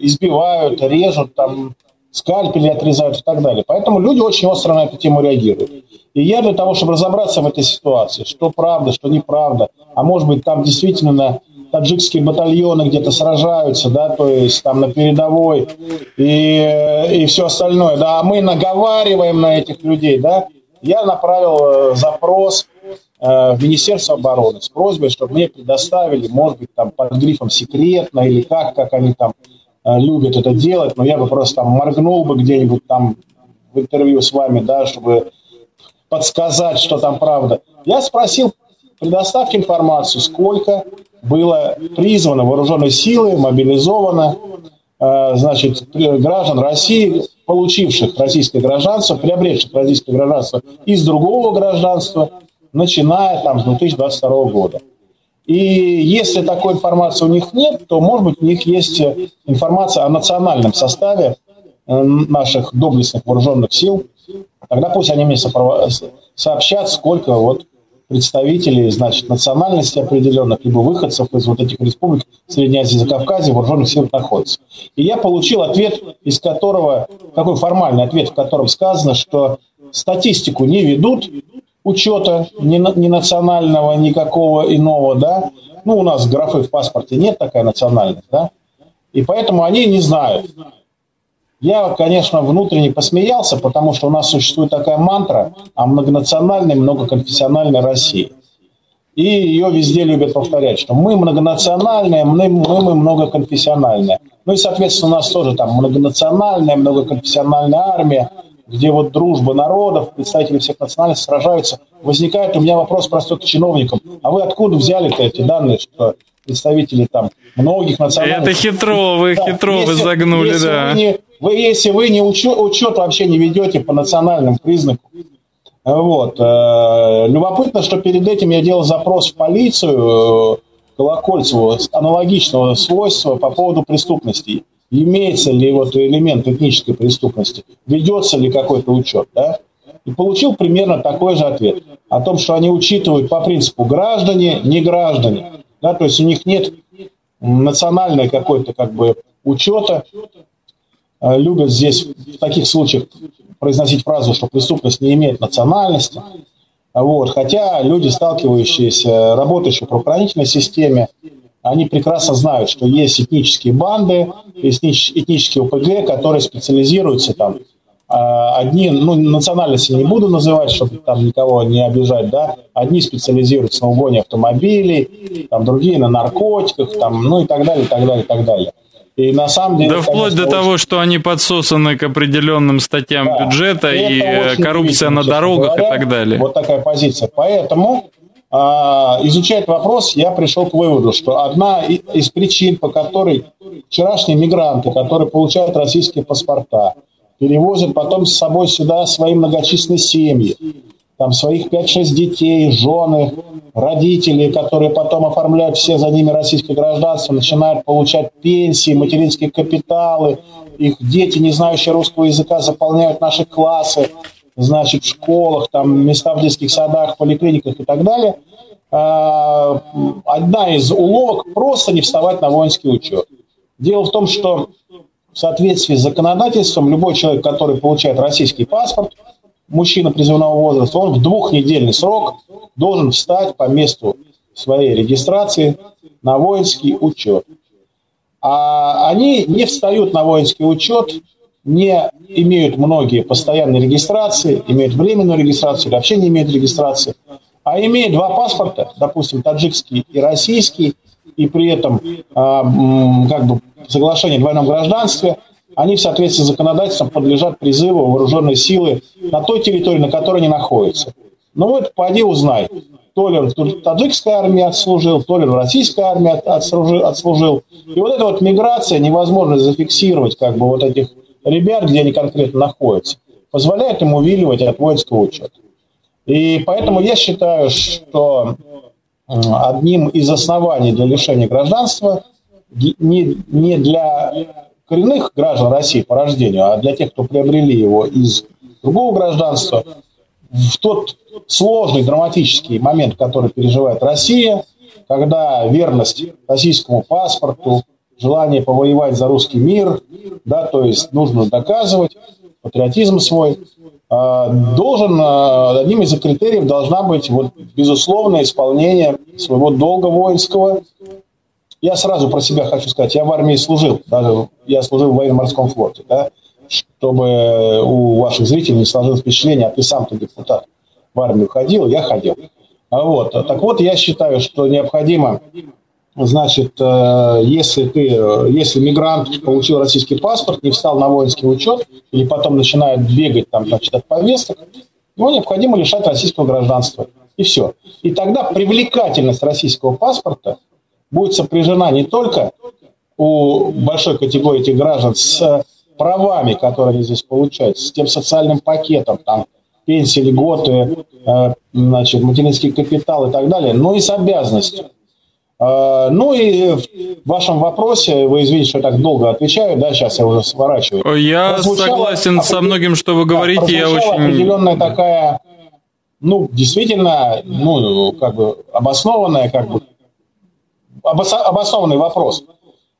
избивают, режут, там, скальпели отрезают и так далее. Поэтому люди очень остро на эту тему реагируют. И я для того, чтобы разобраться в этой ситуации, что правда, что неправда, а может быть там действительно таджикские батальоны где-то сражаются, да, то есть там на передовой и, и все остальное, да, а мы наговариваем на этих людей, да, я направил э, запрос в Министерство обороны с просьбой, чтобы мне предоставили, может быть, там под грифом секретно или как, как они там э, любят это делать, но я бы просто там моргнул бы где-нибудь там в интервью с вами, да, чтобы подсказать, что там правда. Я спросил, предоставьте информацию, сколько было призвано вооруженной силы, мобилизовано, э, значит, граждан России, получивших российское гражданство, приобретших российское гражданство из другого гражданства, начиная там с 2022 года. И если такой информации у них нет, то, может быть, у них есть информация о национальном составе э, наших доблестных вооруженных сил, Тогда пусть они мне сообщат, сколько вот представителей, значит, национальности определенных, либо выходцев из вот этих республик Средней Азии и Закавказья вооруженных сил находится. И я получил ответ, из которого, такой формальный ответ, в котором сказано, что статистику не ведут, учета ни, ни национального, никакого иного, да, ну, у нас графы в паспорте нет такая национальность, да, и поэтому они не знают, я, конечно, внутренне посмеялся, потому что у нас существует такая мантра о многонациональной, многоконфессиональной России. И ее везде любят повторять, что мы многонациональные, мы, мы, мы многоконфессиональные. Ну и, соответственно, у нас тоже там многонациональная, многоконфессиональная армия, где вот дружба народов, представители всех национальностей сражаются. Возникает у меня вопрос простой к чиновникам. А вы откуда взяли-то эти данные, что представители там многих национальностей. Это хитро, вы да, хитро если, вы загнули, если да. Вы не, вы, если вы не учет, учет вообще не ведете по национальным признакам, вот. Э, любопытно, что перед этим я делал запрос в полицию э, Колокольцеву аналогичного свойства по поводу преступности. Имеется ли вот элемент этнической преступности, ведется ли какой-то учет, да? И получил примерно такой же ответ о том, что они учитывают по принципу граждане, не граждане да, то есть у них нет национальной какой-то как бы учета, а, любят здесь в таких случаях произносить фразу, что преступность не имеет национальности. Вот. Хотя люди, сталкивающиеся, работающие в правоохранительной системе, они прекрасно знают, что есть этнические банды, есть этнические ОПГ, которые специализируются там а, одни, ну, национальности не буду называть, чтобы там никого не обижать, да, одни специализируются на угоне автомобилей, там другие на наркотиках, там, ну и так далее, и так далее, и так далее. И на самом деле... Да вплоть до того, что они подсосаны к определенным статьям да, бюджета и э, коррупция на дорогах говоря, и так далее. Вот такая позиция. Поэтому, а, изучая этот вопрос, я пришел к выводу, что одна из причин, по которой вчерашние мигранты, которые получают российские паспорта, перевозят потом с собой сюда свои многочисленные семьи, там своих 5-6 детей, жены, родители, которые потом оформляют все за ними российское гражданство, начинают получать пенсии, материнские капиталы, их дети, не знающие русского языка, заполняют наши классы, значит, в школах, там, места в детских садах, поликлиниках и так далее. А, одна из уловок – просто не вставать на воинский учет. Дело в том, что в соответствии с законодательством любой человек, который получает российский паспорт, мужчина призывного возраста, он в двухнедельный срок должен встать по месту своей регистрации на воинский учет. А они не встают на воинский учет, не имеют многие постоянной регистрации, имеют временную регистрацию или вообще не имеют регистрации, а имеют два паспорта, допустим, таджикский и российский, и при этом а, как бы соглашение о двойном гражданстве, они в соответствии с законодательством подлежат призыву вооруженной силы на той территории, на которой они находятся. Ну вот, пойди узнай, то ли он в таджикской армии отслужил, то ли в российской армии отслужил. И вот эта вот миграция, невозможно зафиксировать как бы вот этих ребят, где они конкретно находятся, позволяет им увиливать от воинского учета. И поэтому я считаю, что одним из оснований для лишения гражданства не, для коренных граждан России по рождению, а для тех, кто приобрели его из другого гражданства, в тот сложный, драматический момент, который переживает Россия, когда верность российскому паспорту, желание повоевать за русский мир, да, то есть нужно доказывать патриотизм свой, а, должен, а, одним из критериев должна быть вот, безусловное исполнение своего долга воинского. Я сразу про себя хочу сказать, я в армии служил, даже я служил в военно-морском флоте, да, чтобы у ваших зрителей не сложилось впечатление, а ты сам-то депутат в армию ходил, я ходил. А вот, так вот, я считаю, что необходимо Значит, э, если ты, если мигрант получил российский паспорт, не встал на воинский учет, или потом начинает бегать там, значит, от повесток, его необходимо лишать российского гражданства. И все. И тогда привлекательность российского паспорта будет сопряжена не только у большой категории этих граждан с правами, которые они здесь получают, с тем социальным пакетом, там, пенсии, льготы, э, значит, материнский капитал и так далее, но и с обязанностью. А, ну и в вашем вопросе, вы извините, что я так долго отвечаю, да, сейчас я уже сворачиваю. Я согласен со многим, что вы говорите, я очень... определенная такая, ну, действительно, ну, как бы обоснованная, как бы, обоснованный вопрос.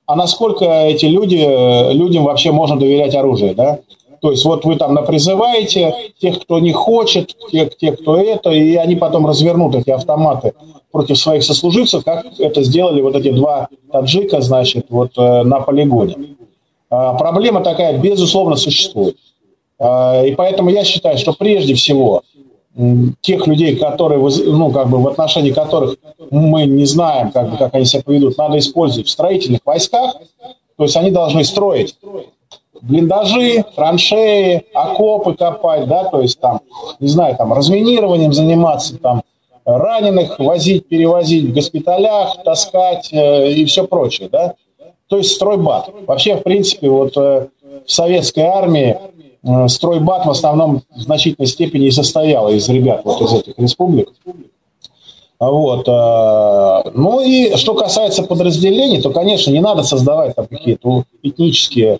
А насколько эти люди, людям вообще можно доверять оружие, да? То есть вот вы там напризываете тех, кто не хочет, тех, тех, кто это, и они потом развернут эти автоматы против своих сослуживцев, как это сделали вот эти два таджика, значит, вот э, на полигоне. А, проблема такая, безусловно, существует. А, и поэтому я считаю, что прежде всего тех людей, которые, ну, как бы в отношении которых мы не знаем, как, бы, как они себя поведут, надо использовать в строительных войсках, то есть они должны строить блиндажи, траншеи, окопы копать, да, то есть там, не знаю, там разминированием заниматься, там раненых возить, перевозить в госпиталях, таскать э, и все прочее, да. То есть стройбат. Вообще, в принципе, вот э, в советской армии э, стройбат в основном в значительной степени и состоял из ребят вот из этих республик. Вот. Э, ну и что касается подразделений, то, конечно, не надо создавать там какие-то этнические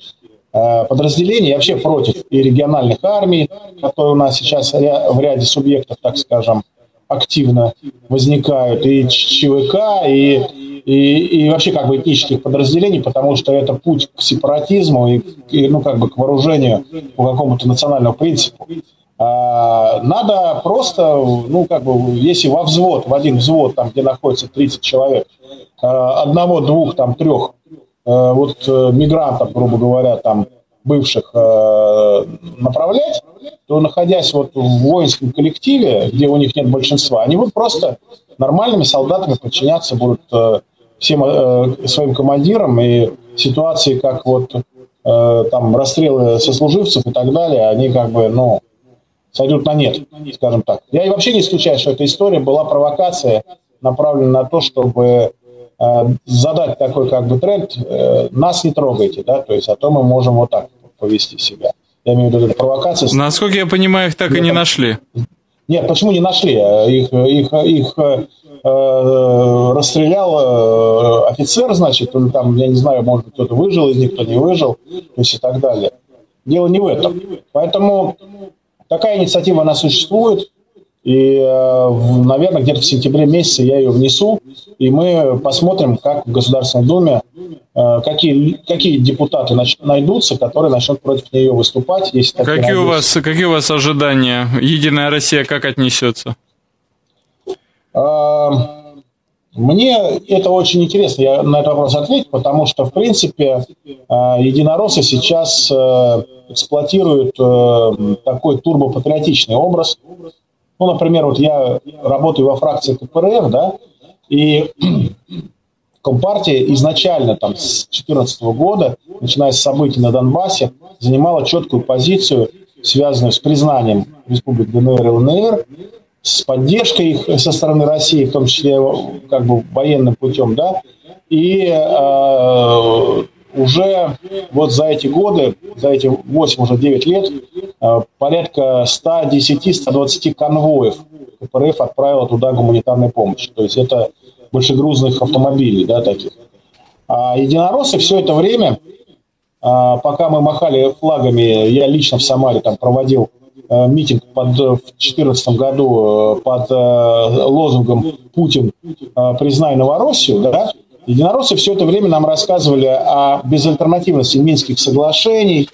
э, подразделения. Я вообще против и региональных армий, которые у нас сейчас в ряде субъектов, так скажем, активно возникают, и ЧВК, и, и, и вообще как бы этнических подразделений, потому что это путь к сепаратизму и, и ну, как бы к вооружению по какому-то национальному принципу. А, надо просто, ну, как бы, если во взвод, в один взвод, там, где находится 30 человек, а, одного, двух, там, трех вот э, мигрантов, грубо говоря, там, бывших э, направлять, то находясь вот в воинском коллективе, где у них нет большинства, они будут просто нормальными солдатами подчиняться будут э, всем э, своим командирам и ситуации, как вот э, там расстрелы сослуживцев и так далее, они как бы, ну, сойдут на нет, скажем так. Я и вообще не исключаю, что эта история была провокация, направленная на то, чтобы э, задать такой как бы тренд, э, нас не трогайте, да, то есть, а то мы можем вот так повести себя. Я имею в виду, это провокация. Насколько я понимаю, их так и не нашли. Нет, почему не нашли? Их, их, их э, расстрелял э, офицер, значит, он там, я не знаю, может быть, кто-то выжил из них, кто не выжил, то есть и так далее. Дело не в этом. Поэтому такая инициатива, она существует. И, э, наверное, где-то в сентябре месяце я ее внесу, и мы посмотрим, как в Государственной Думе, э, какие, какие депутаты найдутся, которые начнут против нее выступать. Если какие, у вас, какие у вас ожидания? Единая Россия как отнесется? А, мне это очень интересно, я на этот вопрос ответить, потому что, в принципе, единороссы сейчас э, эксплуатируют такой турбопатриотичный образ – ну, например, вот я работаю во фракции КПРФ, да, и Компартия изначально там с 2014 года, начиная с событий на Донбассе, занимала четкую позицию, связанную с признанием республик ДНР и ЛНР, с поддержкой их со стороны России, в том числе как бы военным путем, да, и э, уже вот за эти годы, за эти 8, уже 9 лет порядка 110-120 конвоев КПРФ отправила туда гуманитарной помощи. То есть это большегрузных автомобилей, да, таких. А единороссы все это время, пока мы махали флагами, я лично в Самаре там проводил Э, митинг под, в 2014 году э, под э, лозунгом «Путин, признай Новороссию», да, единороссы все это время нам рассказывали о безальтернативности Минских соглашений,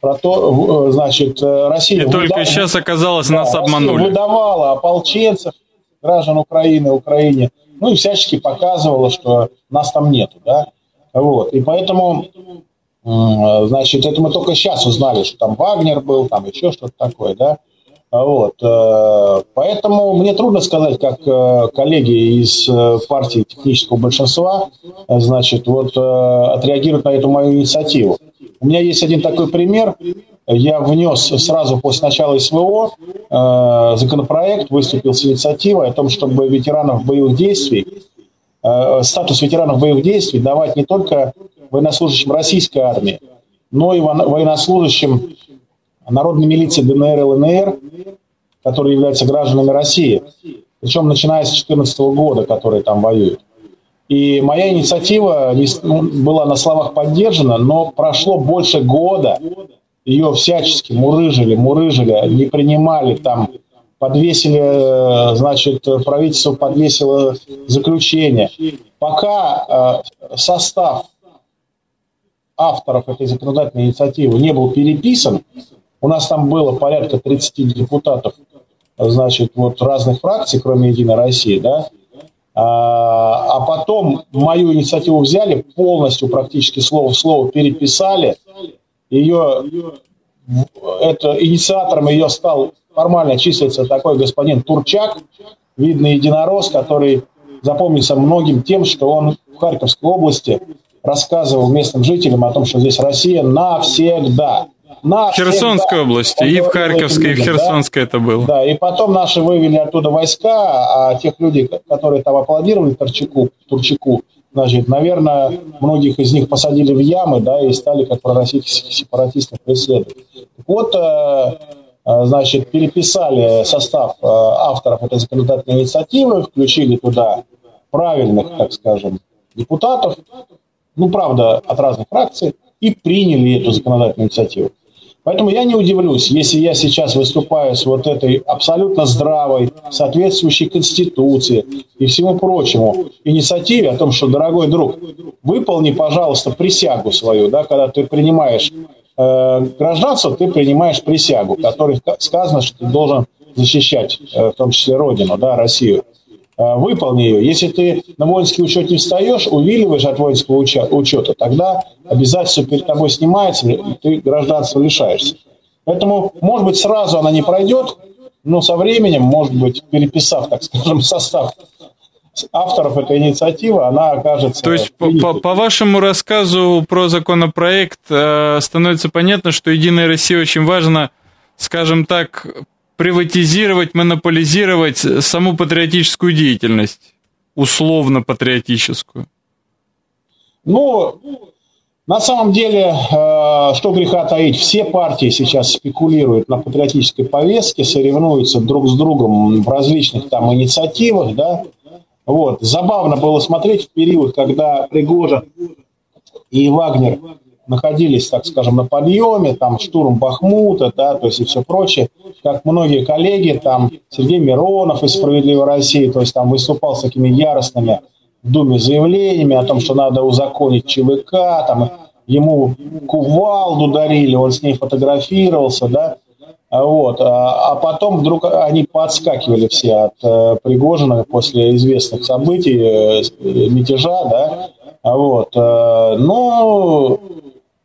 про то, значит, Россия... И выдав... только сейчас оказалось, да, нас обманули. выдавала ополченцев, граждан Украины, Украине, ну и всячески показывала, что нас там нету, да, вот, и поэтому Значит, это мы только сейчас узнали, что там Вагнер был, там еще что-то такое, да. Вот. Э, поэтому мне трудно сказать, как э, коллеги из э, партии технического большинства, значит, вот отреагируют на эту мою инициативу. У меня есть один такой пример. Я внес сразу после начала СВО законопроект, выступил с инициативой о том, чтобы ветеранов боевых действий, статус ветеранов боевых действий давать не только военнослужащим российской армии, но и военнослужащим народной милиции ДНР и ЛНР, которые являются гражданами России, причем начиная с 2014 года, которые там воюют. И моя инициатива ну, была на словах поддержана, но прошло больше года, ее всячески мурыжили, мурыжили, не принимали там, подвесили, значит, правительство подвесило заключение. Пока э, состав авторов этой законодательной инициативы не был переписан, у нас там было порядка 30 депутатов, значит, вот разных фракций, кроме «Единой России», да, а, а потом мою инициативу взяли, полностью практически слово в слово переписали, ее, это, инициатором ее стал формально числиться такой господин Турчак, видный единорос, который запомнится многим тем, что он в Харьковской области рассказывал местным жителям о том, что здесь Россия навсегда. В Херсонской области, и в Харьковской, и в Херсонской да? это было. Да, и потом наши вывели оттуда войска, а тех людей, которые там аплодировали Турчаку, Турчаку значит, наверное, многих из них посадили в ямы, да, и стали как пророссийских сепаратистов преследовать. Вот, э, э, значит, переписали состав э, авторов этой законодательной инициативы, включили туда правильных, так скажем, депутатов, ну, правда, от разных фракций, и приняли эту законодательную инициативу. Поэтому я не удивлюсь, если я сейчас выступаю с вот этой абсолютно здравой, соответствующей Конституции и всему прочему инициативе о том, что, дорогой друг, выполни, пожалуйста, присягу свою, да, когда ты принимаешь э, гражданство, ты принимаешь присягу, в которой сказано, что ты должен защищать, э, в том числе Родину, да, Россию. Э, выполни ее. Если ты на воинский учет не встаешь, увиливаешь от воинского учета, тогда обязательство перед тобой снимается, и ты гражданства лишаешься. Поэтому, может быть, сразу она не пройдет, но со временем, может быть, переписав, так скажем, состав авторов этой инициативы, она окажется... То есть, по, по, по вашему рассказу про законопроект э, становится понятно, что Единая Россия очень важно, скажем так, приватизировать, монополизировать саму патриотическую деятельность, условно-патриотическую? Ну, на самом деле, э, что греха таить, все партии сейчас спекулируют на патриотической повестке, соревнуются друг с другом в различных там инициативах, да. Вот. Забавно было смотреть в период, когда Пригожин и Вагнер находились, так скажем, на подъеме, там штурм Бахмута, да, то есть и все прочее, как многие коллеги, там Сергей Миронов из «Справедливой России», то есть там выступал с такими яростными в Думе заявлениями о том, что надо узаконить ЧВК, там ему кувалду дарили, он с ней фотографировался, да, вот. А, а потом вдруг они подскакивали все от э, Пригожина после известных событий, э, мятежа, да, вот. Э, Э,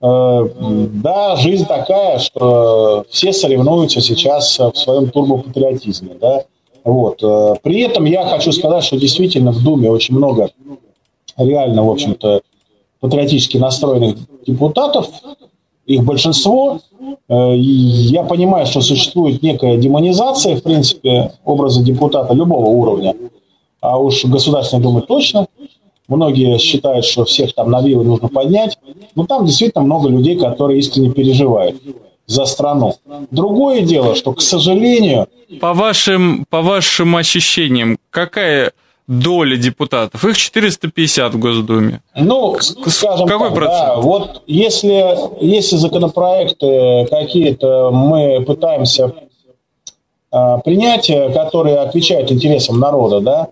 да, жизнь такая, что все соревнуются сейчас в своем турбопатриотизме, да. Вот. Э, при этом я хочу сказать, что действительно в Думе очень много реально, в общем-то, патриотически настроенных депутатов, их большинство. Э, я понимаю, что существует некая демонизация, в принципе, образа депутата любого уровня, а уж Государственной Думы точно – Многие считают, что всех там на вилы нужно поднять. Но там действительно много людей, которые искренне переживают за страну. Другое дело, что, к сожалению... По вашим, по вашим ощущениям, какая доля депутатов? Их 450 в Госдуме. Ну, скажем Какой так, процент? да, вот если, если законопроекты какие-то мы пытаемся а, принять, э, которые отвечают интересам народа, да,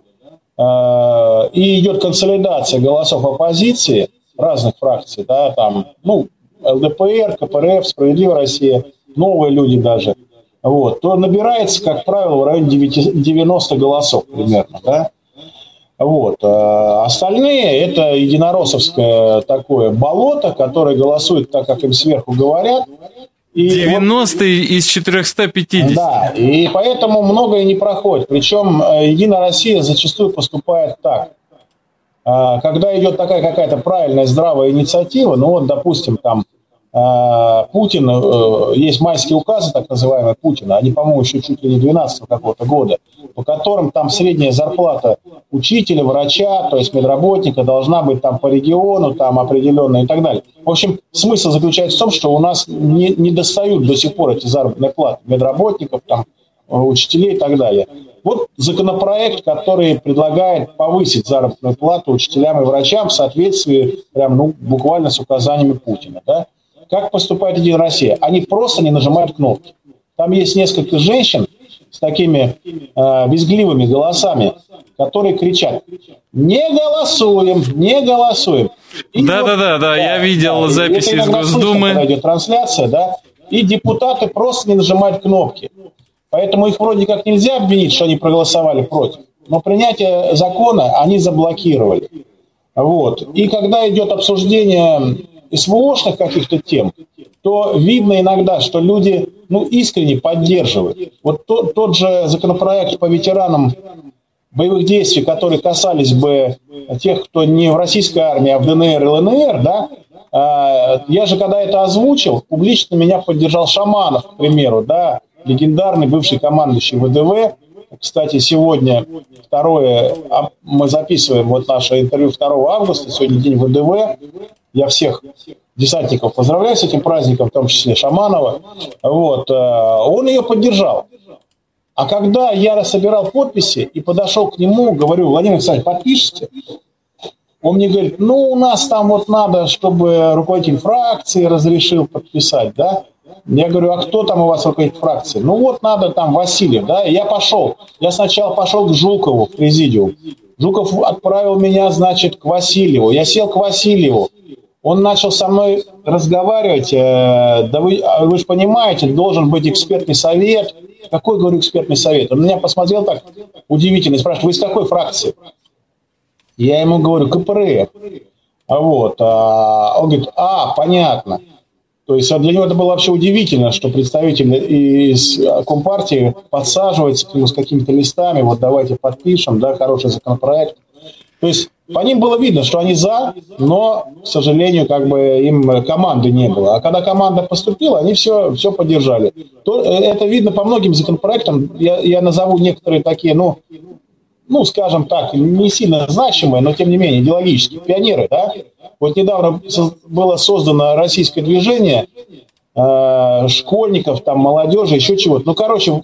и идет консолидация голосов оппозиции разных фракций, да, там, ну, ЛДПР, КПРФ, Справедливая Россия, новые люди даже, вот, то набирается, как правило, в районе 90 голосов примерно, да. Вот. А остальные – это единороссовское такое болото, которое голосует так, как им сверху говорят. И 90 вот, из 450. Да, и поэтому многое не проходит. Причем э, Единая Россия зачастую поступает так. А, когда идет такая какая-то правильная, здравая инициатива, ну вот, допустим, там Путин, э, есть майские указы, так называемые Путина, они, по-моему, еще чуть ли не 12 какого-то года, по которым там средняя зарплата учителя, врача, то есть медработника должна быть там по региону, там определенная и так далее. В общем, смысл заключается в том, что у нас не, не достают до сих пор эти заработные платы медработников, там, учителей и так далее. Вот законопроект, который предлагает повысить заработную плату учителям и врачам в соответствии прям, ну, буквально с указаниями Путина. Да? Как поступает Единая Россия? Они просто не нажимают кнопки. Там есть несколько женщин с такими э, визгливыми голосами, которые кричат «Не голосуем! Не голосуем!» Да-да-да, вот, да, я видел да, записи из Госдумы. Слышно, идет трансляция, да, и депутаты просто не нажимают кнопки. Поэтому их вроде как нельзя обвинить, что они проголосовали против. Но принятие закона они заблокировали. Вот. И когда идет обсуждение СВОшных каких-то тем, то видно иногда, что люди ну, искренне поддерживают. Вот тот, тот же законопроект по ветеранам боевых действий, которые касались бы тех, кто не в российской армии, а в ДНР и ЛНР, да, а, я же когда это озвучил, публично меня поддержал Шаманов, к примеру, да, легендарный бывший командующий ВДВ. Кстати, сегодня второе, а, мы записываем вот наше интервью 2 августа, сегодня день ВДВ. Я всех десантников поздравляю с этим праздником, в том числе Шаманова. Вот, э, он ее поддержал. А когда я собирал подписи и подошел к нему, говорю, Владимир Александрович, подпишите? Он мне говорит, ну, у нас там вот надо, чтобы руководитель фракции разрешил подписать, да? Я говорю, а кто там у вас руководитель фракции? Ну вот надо там Васильев, да? Я пошел. Я сначала пошел к Жукову в президиум. Жуков отправил меня, значит, к Васильеву. Я сел к Васильеву. Он начал со мной разговаривать. Э, да вы, а вы же понимаете, должен быть экспертный совет. Какой, говорю, экспертный совет? Он меня посмотрел так удивительно и спрашивает, вы из какой фракции? Я ему говорю, КПРФ. А вот, а, он говорит, а, понятно. То есть для него это было вообще удивительно, что представитель из Компартии подсаживается к нему с какими-то листами, вот давайте подпишем, да, хороший законопроект. То есть по ним было видно, что они за, но, к сожалению, как бы им команды не было. А когда команда поступила, они все, все поддержали. То, э, это видно по многим законопроектам. Я, я назову некоторые такие, ну, ну, скажем так, не сильно значимые, но тем не менее идеологические. Пионеры, да? Вот недавно было создано российское движение э, школьников, там, молодежи, еще чего-то. Ну, короче,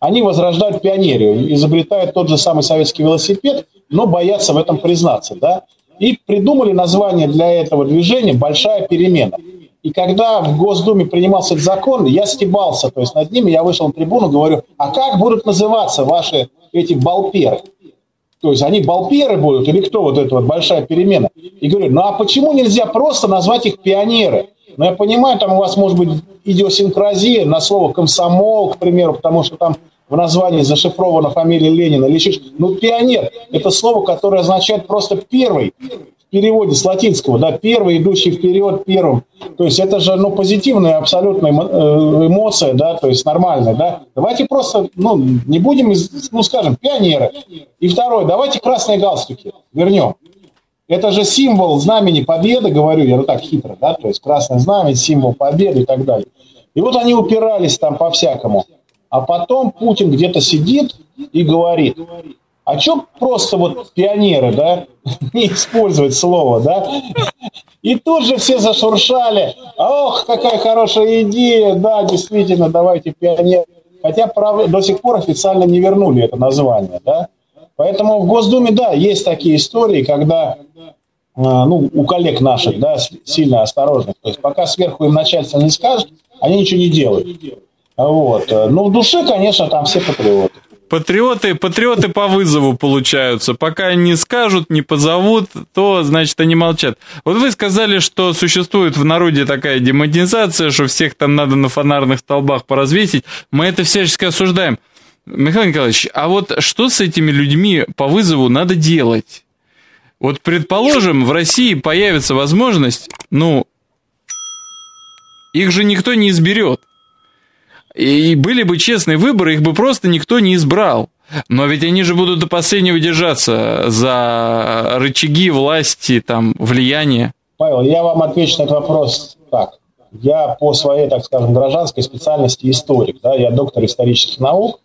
они возрождают пионерию, изобретают тот же самый советский велосипед, но боятся в этом признаться, да? И придумали название для этого движения «Большая перемена». И когда в Госдуме принимался этот закон, я стебался, то есть над ними, я вышел на трибуну, говорю, а как будут называться ваши эти балперы? То есть они балперы будут или кто вот это вот большая перемена? И говорю, ну а почему нельзя просто назвать их пионеры? Ну я понимаю, там у вас может быть идиосинкразия на слово комсомол, к примеру, потому что там в названии зашифрована фамилия Ленина еще Ну, пионер – это слово, которое означает просто первый переводе с латинского, да, первый, идущий вперед первым. То есть это же, ну, позитивная абсолютная э, эмоция, да, то есть нормальная, да. Давайте просто, ну, не будем, ну, скажем, пионеры. И второе, давайте красные галстуки вернем. Это же символ знамени победы, говорю я ну так хитро, да, то есть красное знамя, символ победы и так далее. И вот они упирались там по-всякому. А потом Путин где-то сидит и говорит, А что просто вот пионеры, да, не использовать слово, да? И тут же все зашуршали. Ох, какая хорошая идея, да, действительно, давайте пионеры. Хотя правда, до сих пор официально не вернули это название, да? Поэтому в Госдуме, да, есть такие истории, когда а, ну, у коллег наших, да, сильно осторожных. То есть пока сверху им начальство не скажет, они ничего не делают. Вот. Но в душе, конечно, там все патриоты. Патриоты, патриоты по вызову получаются. Пока не скажут, не позовут, то, значит, они молчат. Вот вы сказали, что существует в народе такая демонизация, что всех там надо на фонарных столбах поразвесить. Мы это всячески осуждаем. Михаил Николаевич, а вот что с этими людьми по вызову надо делать? Вот, предположим, в России появится возможность, ну, их же никто не изберет. И были бы честные выборы, их бы просто никто не избрал. Но ведь они же будут до последнего держаться за рычаги власти, там, влияния. Павел, я вам отвечу на этот вопрос так. Я по своей, так скажем, гражданской специальности историк. Да, я доктор исторических наук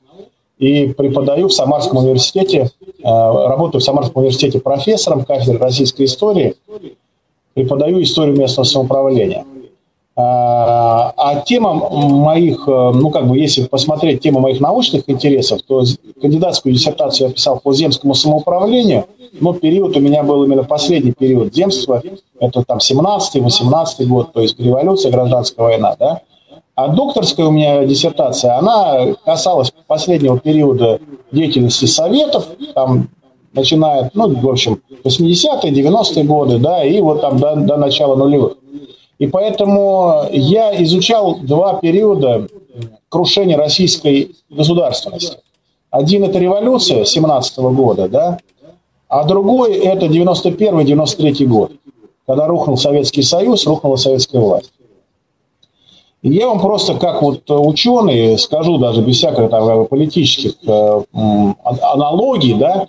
и преподаю в Самарском университете, э, работаю в Самарском университете профессором кафедры российской истории, преподаю историю местного самоуправления. А, а тема моих, э, ну как бы, если посмотреть тему моих научных интересов, то кандидатскую диссертацию я писал по земскому самоуправлению, но период у меня был именно последний период земства, это там 17-18 год, то есть революция, гражданская война, да. А докторская у меня диссертация, она касалась последнего периода деятельности Советов, там начиная, ну, в общем, 80-е, 90-е годы, да, и вот там до, до начала нулевых. И поэтому я изучал два периода крушения российской государственности. Один это революция 17 года, да, а другой это 91-93 год, когда рухнул Советский Союз, рухнула советская власть. И я вам просто как вот ученый скажу, даже без всяких там, политических э, аналогий, да,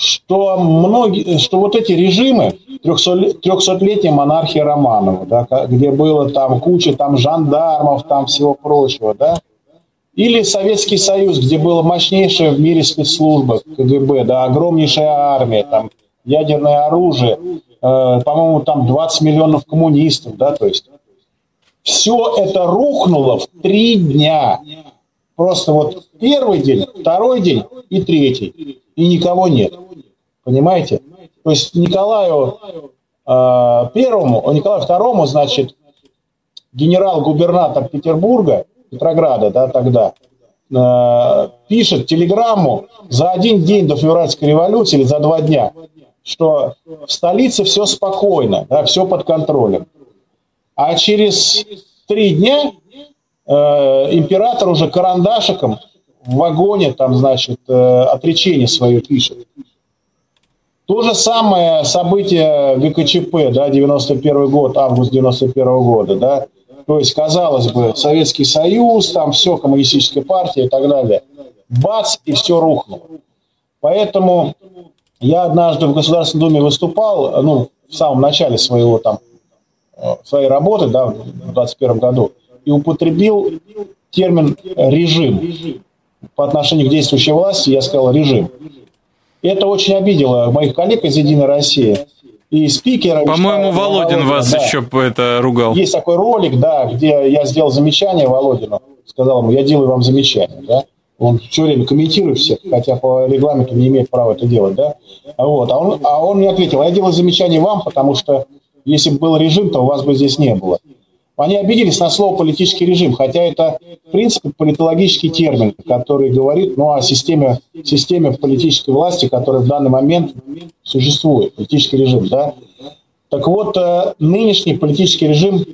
что, многие, что вот эти режимы, 300-летняя монархия Романова, да, где было там куча там жандармов, там всего прочего, да, или Советский Союз, где была мощнейшая в мире спецслужба КГБ, да, огромнейшая армия, там ядерное оружие, э, по-моему, там 20 миллионов коммунистов, да, то есть все это рухнуло в три дня. Просто вот первый день, второй день и третий. И никого нет. Понимаете? То есть Николаю э, Первому, Николаю Второму, значит, генерал-губернатор Петербурга, Петрограда, да, тогда, э, пишет телеграмму за один день до февральской революции или за два дня, что в столице все спокойно, да, все под контролем. А через три дня э, император уже карандашиком в вагоне там, значит, э, отречение свое пишет. То же самое событие ГКЧП, да, 91 год, август 91 года, да, то есть, казалось бы, Советский Союз, там все, коммунистическая партия и так далее. Бац, и все рухнуло. Поэтому я однажды в Государственной Думе выступал, ну, в самом начале своего там, э, своей работы, да, в 21 году, и употребил термин «режим». По отношению к действующей власти я сказал «режим». И это очень обидело моих коллег из «Единой России». И спикера... По-моему, Володин вас да. еще это ругал. Есть такой ролик, да, где я сделал замечание Володину. Сказал ему, я делаю вам замечание, да. Он все время комментирует всех, хотя по регламенту не имеет права это делать, да. Вот. А он, а он мне ответил, я делаю замечание вам, потому что если бы был режим, то у вас бы здесь не было. Они обиделись на слово политический режим, хотя это, в принципе, политологический термин, который говорит ну, о системе, системе политической власти, которая в данный момент существует, политический режим. Да? Так вот, э, нынешний политический режим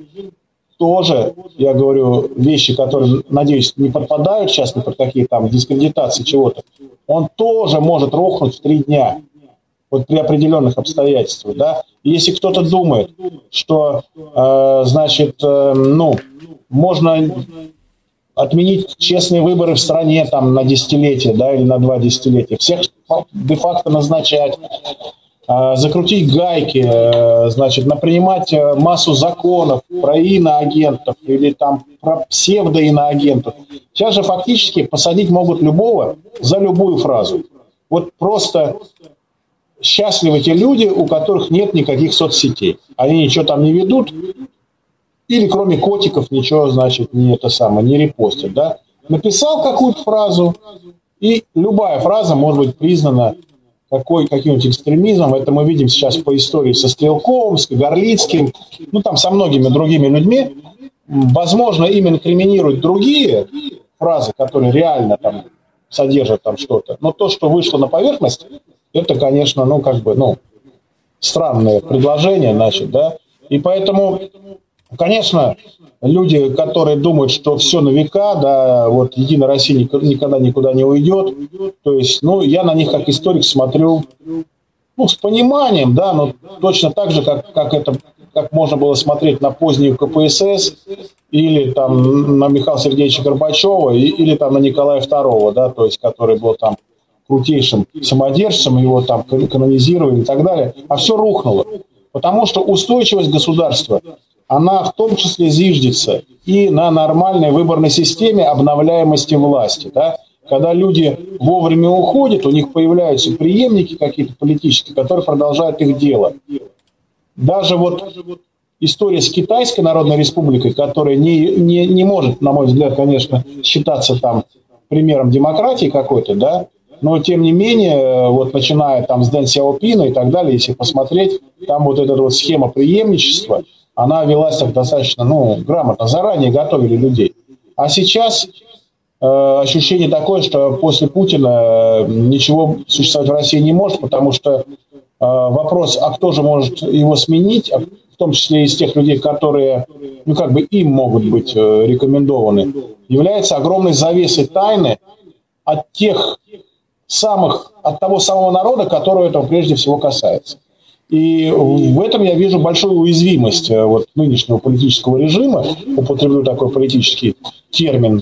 тоже, я говорю, вещи, которые, надеюсь, не подпадают сейчас ни под какие там дискредитации чего-то, он тоже может рухнуть в три дня вот при определенных обстоятельствах, да. Если кто-то думает, что, э, значит, э, ну, можно отменить честные выборы в стране там на десятилетие, да, или на два десятилетия, всех де-факто назначать, э, закрутить гайки, э, значит, напринимать э, массу законов про иноагентов или там про псевдоиноагентов. Сейчас же фактически посадить могут любого за любую фразу. Вот просто счастливы те люди, у которых нет никаких соцсетей. Они ничего там не ведут, или кроме котиков ничего, значит, не это самое, не репостят, да? Написал какую-то фразу, и любая фраза может быть признана какой, каким-нибудь экстремизмом. Это мы видим сейчас по истории со Стрелковым, с Горлицким, ну там со многими другими людьми. Возможно, им инкриминируют другие фразы, которые реально там содержат там что-то. Но то, что вышло на поверхность, это, конечно, ну, как бы, ну, странное предложение, значит, да. И поэтому, конечно, люди, которые думают, что все на века, да, вот Единая Россия никогда никуда не уйдет, то есть, ну, я на них как историк смотрю, ну, с пониманием, да, но точно так же, как, как это как можно было смотреть на позднюю КПСС или там на Михаила Сергеевича Горбачева или там на Николая II, да, то есть который был там крутейшим самодержцем, его там канонизировали и так далее, а все рухнуло. Потому что устойчивость государства, она в том числе зиждется и на нормальной выборной системе обновляемости власти. Да? Когда люди вовремя уходят, у них появляются преемники какие-то политические, которые продолжают их дело. Даже вот история с Китайской Народной Республикой, которая не, не, не может, на мой взгляд, конечно, считаться там примером демократии какой-то, да, но тем не менее, вот начиная там с Дэн Сяопина и так далее, если посмотреть, там вот эта вот схема преемничества, она велась так достаточно, ну, грамотно, заранее готовили людей. А сейчас э, ощущение такое, что после Путина э, ничего существовать в России не может, потому что а, вопрос, а кто же может его сменить, а в том числе из тех людей, которые, ну, как бы им могут быть э, рекомендованы, является огромной завесой тайны от тех самых, от того самого народа, которого это прежде всего касается. И в этом я вижу большую уязвимость э, вот, нынешнего политического режима. Употреблю такой политический термин,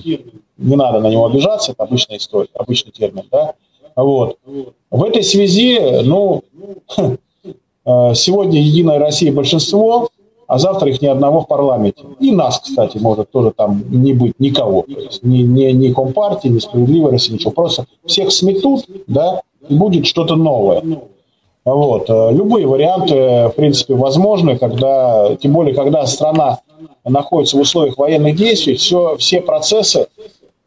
не надо на него обижаться, это обычная история, обычный термин, да, вот. В этой связи, ну, э, сегодня Единая Россия большинство, а завтра их ни одного в парламенте. И нас, кстати, может тоже там не быть никого. То есть ни, ни, ни Компартии, ни Справедливой России, ничего. Просто всех сметут, да, и будет что-то новое. Вот. Э, любые варианты, в принципе, возможны, когда, тем более, когда страна находится в условиях военных действий, все, все процессы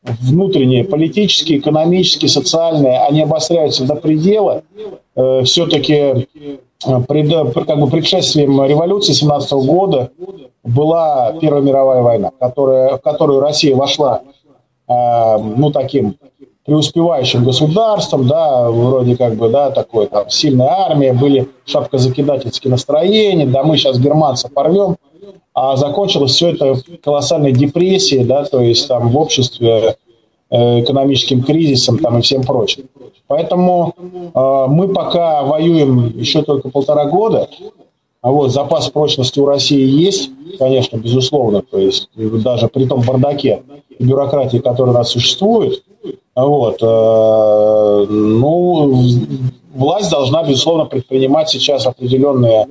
внутренние, политические, экономические, социальные, они обостряются до предела. Э, все-таки пред, как бы предшествием революции 17 года была Первая мировая война, которая, в которую Россия вошла э, ну, таким преуспевающим государством, да, вроде как бы, да, такой там сильная армия, были шапкозакидательские настроения, да, мы сейчас германцев порвем, а закончилось все это колоссальной депрессией, да, то есть там в обществе экономическим кризисом там и всем прочим. Поэтому э, мы пока воюем еще только полтора года, а вот запас прочности у России есть, конечно, безусловно, то есть даже при том бардаке и бюрократии, которая у нас существует, вот, э, ну, власть должна, безусловно, предпринимать сейчас определенные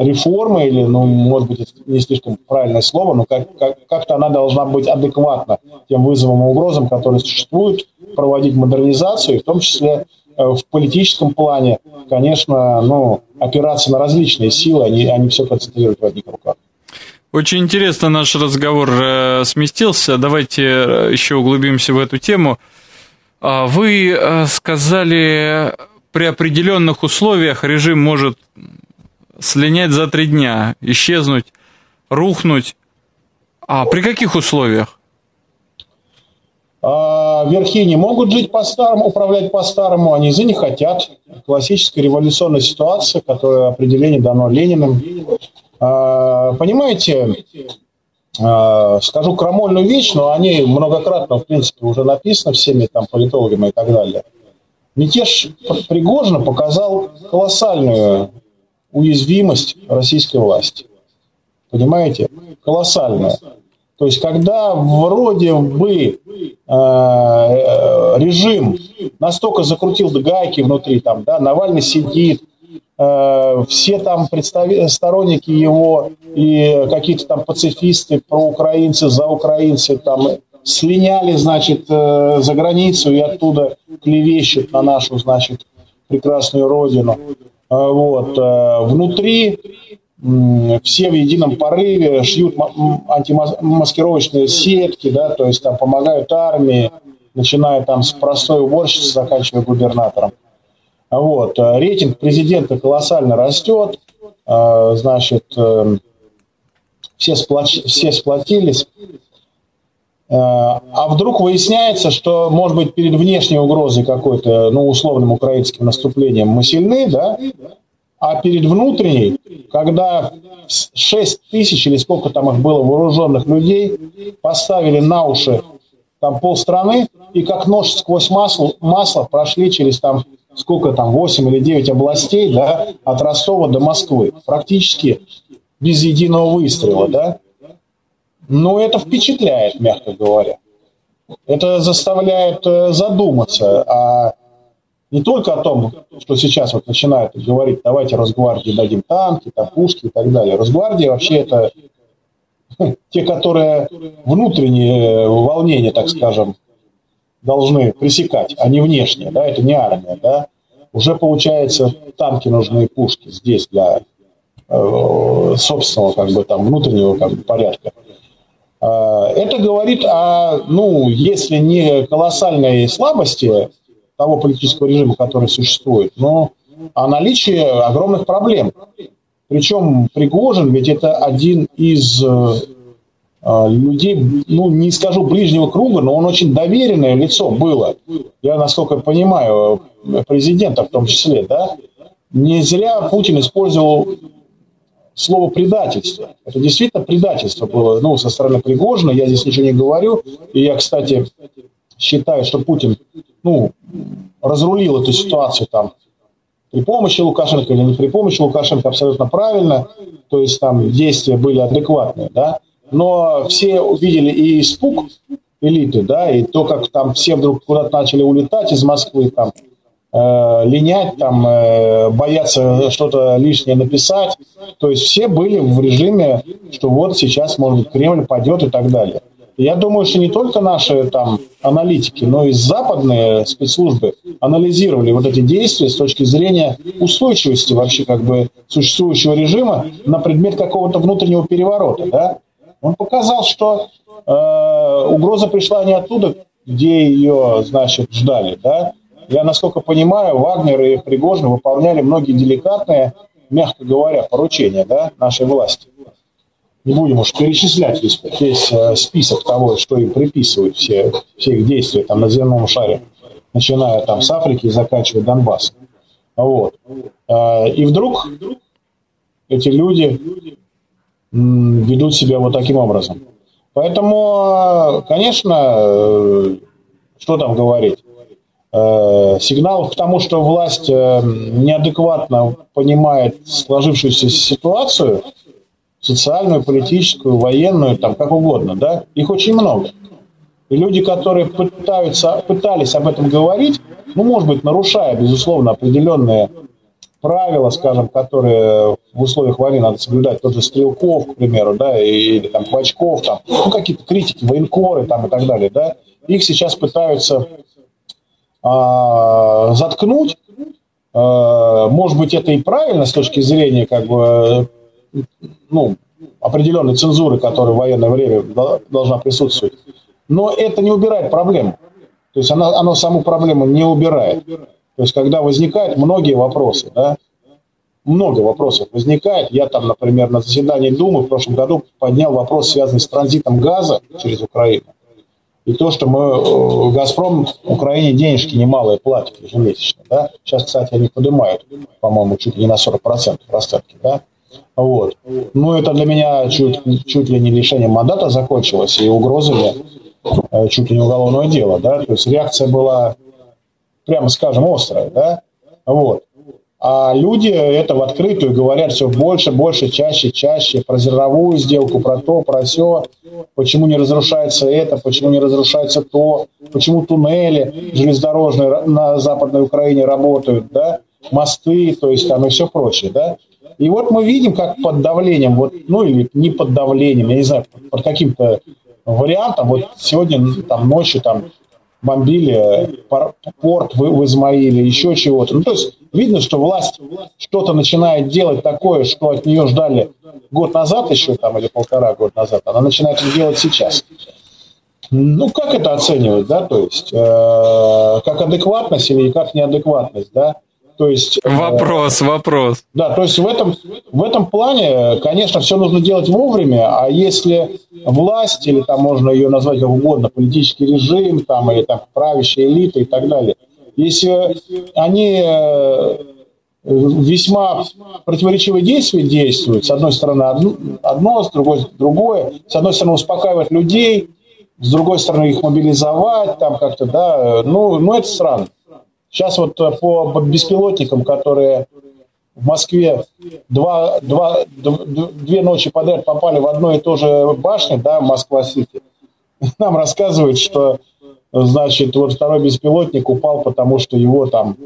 реформы, или, ну, может быть, не слишком правильное слово, но как, как, как-то она должна быть адекватна тем вызовам и угрозам, которые существуют, проводить модернизацию, в том числе э, в политическом плане, конечно, ну, опираться на различные силы, а не все концентрировать в одних руках. Очень интересно наш разговор э, сместился. Давайте э, еще углубимся в эту тему. А вы сказали, при определенных условиях режим может слинять за три дня, исчезнуть, рухнуть. А при каких условиях? А, верхи не могут жить по-старому, управлять по-старому, они за не хотят. Классическая революционная ситуация, которая определение дано Лениным. А, понимаете, а, скажу крамольную вещь, но они многократно, в принципе, уже написаны всеми там политологами и так далее. Мятеж Пригожина показал колоссальную уязвимость российской власти. Понимаете? Колоссальная. То есть, когда вроде бы э, режим настолько закрутил гайки внутри, там, да, Навальный сидит, э, все там представ... сторонники его и какие-то там пацифисты, проукраинцы, заукраинцы, там, слиняли, значит, э, за границу и оттуда клевещут на нашу, значит, прекрасную родину. А, вот. Э, внутри все в едином порыве шьют антимаскировочные сетки, да, то есть там помогают армии, начиная там с простой уборщицы, заканчивая губернатором. А вот. Э, рейтинг президента колоссально растет, значит, все, сплоч... все сплотились. А вдруг выясняется, что, может быть, перед внешней угрозой какой-то, ну, условным украинским наступлением мы сильны, да? А перед внутренней, когда 6 тысяч или сколько там их было вооруженных людей, поставили на уши там полстраны и как нож сквозь масло, масло прошли через там сколько там, 8 или 9 областей, да, от Ростова до Москвы. Практически без единого выстрела, да? Но это впечатляет, мягко говоря. Это заставляет э, задуматься а не только о том, что сейчас вот начинают говорить, давайте Росгвардии дадим танки, там, пушки и так далее. Росгвардия вообще это те, которые внутренние волнения, так скажем, должны пресекать, а не внешние, да, это не армия, да. Уже, получается, танки нужны, пушки здесь для э, собственного, как бы, там, внутреннего, как бы, порядка. А, это говорит о, ну, если не колоссальной слабости того политического режима, который существует, но о наличии огромных проблем. Причем Пригожин ведь это один из э, а, людей, ну, не скажу ближнего круга, но он очень доверенное лицо было. Я, насколько понимаю, президента в том числе, да. Не зря Путин использовал слово предательство. Это действительно предательство было ну, со стороны Пригожина, я здесь ничего не говорю. И я, кстати, считаю, что Путин ну, разрулил эту ситуацию там при помощи Лукашенко или не при помощи Лукашенко абсолютно правильно, то есть там действия были адекватные, да, но все увидели и испуг элиты, да, и то, как там все вдруг куда-то начали улетать из Москвы, там, э, линять, там, э, бояться что-то лишнее написать. То есть все были в режиме, что вот сейчас, может быть, Кремль пойдет и так далее. Я думаю, что не только наши там аналитики, но и западные спецслужбы анализировали вот эти действия с точки зрения устойчивости вообще как бы существующего режима на предмет какого-то внутреннего переворота. Да? Он показал, что э, угроза пришла не оттуда, где ее, значит, ждали, да, я, насколько понимаю, Вагнер и Пригожин выполняли многие деликатные, мягко говоря, поручения да, нашей власти. Не будем уж перечислять весь, весь э, список того, что им приписывают, все, все их действия там, на земном шаре, начиная там с Африки и заканчивая Донбассом. Вот. А, и вдруг эти люди ведут себя вот таким образом. Поэтому, конечно, э, что там говорить? Э, сигналов к тому, что власть э, неадекватно понимает сложившуюся ситуацию, социальную, политическую, военную, там как угодно, да, их очень много. И люди, которые пытаются, пытались об этом говорить, ну, может быть, нарушая, безусловно, определенные правила, скажем, которые в условиях войны надо соблюдать, тот же Стрелков, к примеру, да, или там Клочков, там, ну, какие-то критики, военкоры там и так далее, да, их сейчас пытаются а, заткнуть. А, может быть, это и правильно с точки зрения как бы, ну, определенной цензуры, которая в военное время должна присутствовать. Но это не убирает проблему. То есть она, оно саму проблему не убирает. То есть когда возникают многие вопросы, да, много вопросов возникает. Я там, например, на заседании Думы в прошлом году поднял вопрос, связанный с транзитом газа через Украину. И то, что мы, э, «Газпром» Украине денежки немалые платит ежемесячно. Да? Сейчас, кстати, они поднимают, по-моему, чуть ли не на 40% расценки. Да? Вот. Ну, это для меня чуть, чуть ли не лишением мандата закончилось и угрозами э, чуть ли не уголовного дела. Да? То есть реакция была, прямо скажем, острая. Да? Вот. А люди это в открытую говорят все больше, больше, чаще, чаще про зерновую сделку, про то, про все, почему не разрушается это, почему не разрушается то, почему туннели железнодорожные на Западной Украине работают, да, мосты, то есть там и все прочее, да. И вот мы видим, как под давлением, вот, ну или не под давлением, я не знаю, под каким-то вариантом. Вот сегодня там ночью там бомбили порт в, в Измаиле, еще чего-то. Ну, то есть видно, что власть что-то начинает делать такое, что от нее ждали год назад еще там или полтора года назад. Она начинает это делать сейчас. Ну, как это оценивать, да, то есть, э, как адекватность или как неадекватность, да? То есть, э, вопрос, вопрос. Да, то есть в этом, в этом плане, конечно, все нужно делать вовремя, а если власть, или там можно ее назвать как угодно, политический режим, там, или там правящая элита и так далее, если они э, весьма противоречивые действия действуют, с одной стороны одно, одно с другой другое, с одной стороны успокаивать людей, с другой стороны их мобилизовать, там как-то, да, ну, ну это странно. Сейчас вот э, по беспилотникам, которые в Москве два, два, две ночи подряд попали в одно и то же башню, да, Москва-Сити, нам рассказывают, что, значит, вот второй беспилотник упал, потому что его там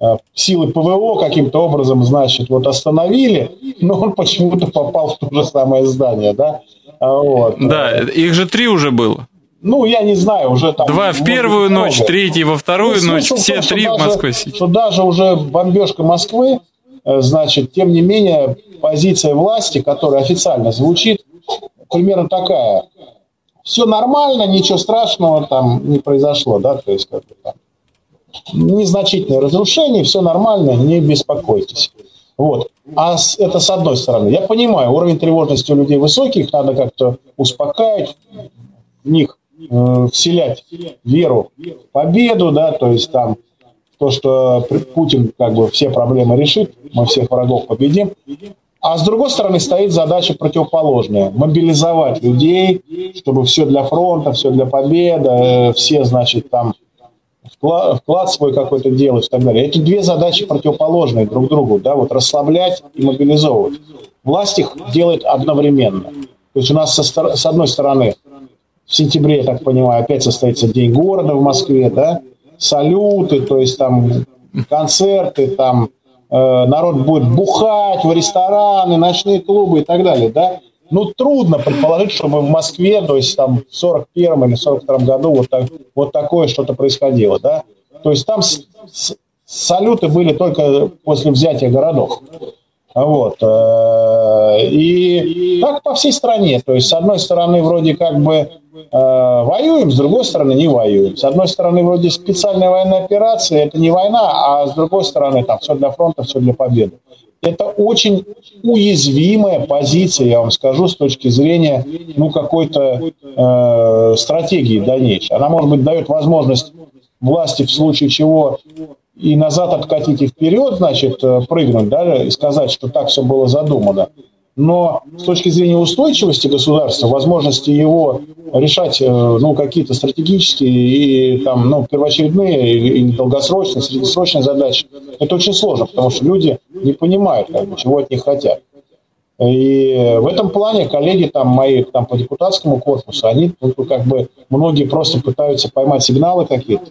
э, силы ПВО каким-то образом, значит, вот остановили, но он почему-то попал в то же самое здание, да. А вот. Да, их же три уже было. Ну, я не знаю, уже там... Два в первую ночь, третий во вторую ну, ночь, все том, три в Москве. Что даже уже бомбежка Москвы, э, значит, тем не менее, позиция власти, которая официально звучит, примерно такая. Все нормально, ничего страшного там не произошло, да, то есть как бы там незначительное разрушение, все нормально, не беспокойтесь. Вот. А это с одной стороны. Я понимаю, уровень тревожности у людей высокий, их надо как-то успокаивать, в них э, вселять веру в победу, да, то есть там то, что Путин как бы все проблемы решит, мы всех врагов победим. А с другой стороны стоит задача противоположная. Мобилизовать людей, чтобы все для фронта, все для победы, э, все, значит, там вклад, вклад свой какой-то делать и так далее. Эти две задачи противоположные друг другу, да, вот расслаблять и мобилизовывать. Власть их делает одновременно. То есть у нас со, с одной стороны в сентябре, я так понимаю, опять состоится День города в Москве, да, салюты, то есть там концерты, там э, народ будет бухать в рестораны, ночные клубы и так далее, да. Ну, трудно предположить, чтобы в Москве, то есть там в 41 или 42 году вот, так, вот такое что-то происходило, да. То есть там с, с, салюты были только после взятия городов. Вот. Э, и так по всей стране. То есть, с одной стороны, вроде как бы э, воюем, с другой стороны, не воюем. С одной стороны, вроде специальная военная операция, это не война, а с другой стороны, там, все для фронта, все для победы. Это очень уязвимая позиция, я вам скажу, с точки зрения ну, какой-то э, стратегии дальнейшей. Она, может быть, дает возможность власти в случае чего и назад откатить и вперед, значит, э, прыгнуть, да, и сказать, что так все было задумано. Но с точки зрения устойчивости государства, возможности его решать э, ну, какие-то стратегические и там, ну, первоочередные или долгосрочные, среднесрочные задачи, это очень сложно, потому что люди не понимают, как чего от них хотят. И в этом плане коллеги там мои там, по депутатскому корпусу, они ну, как бы многие просто пытаются поймать сигналы какие-то,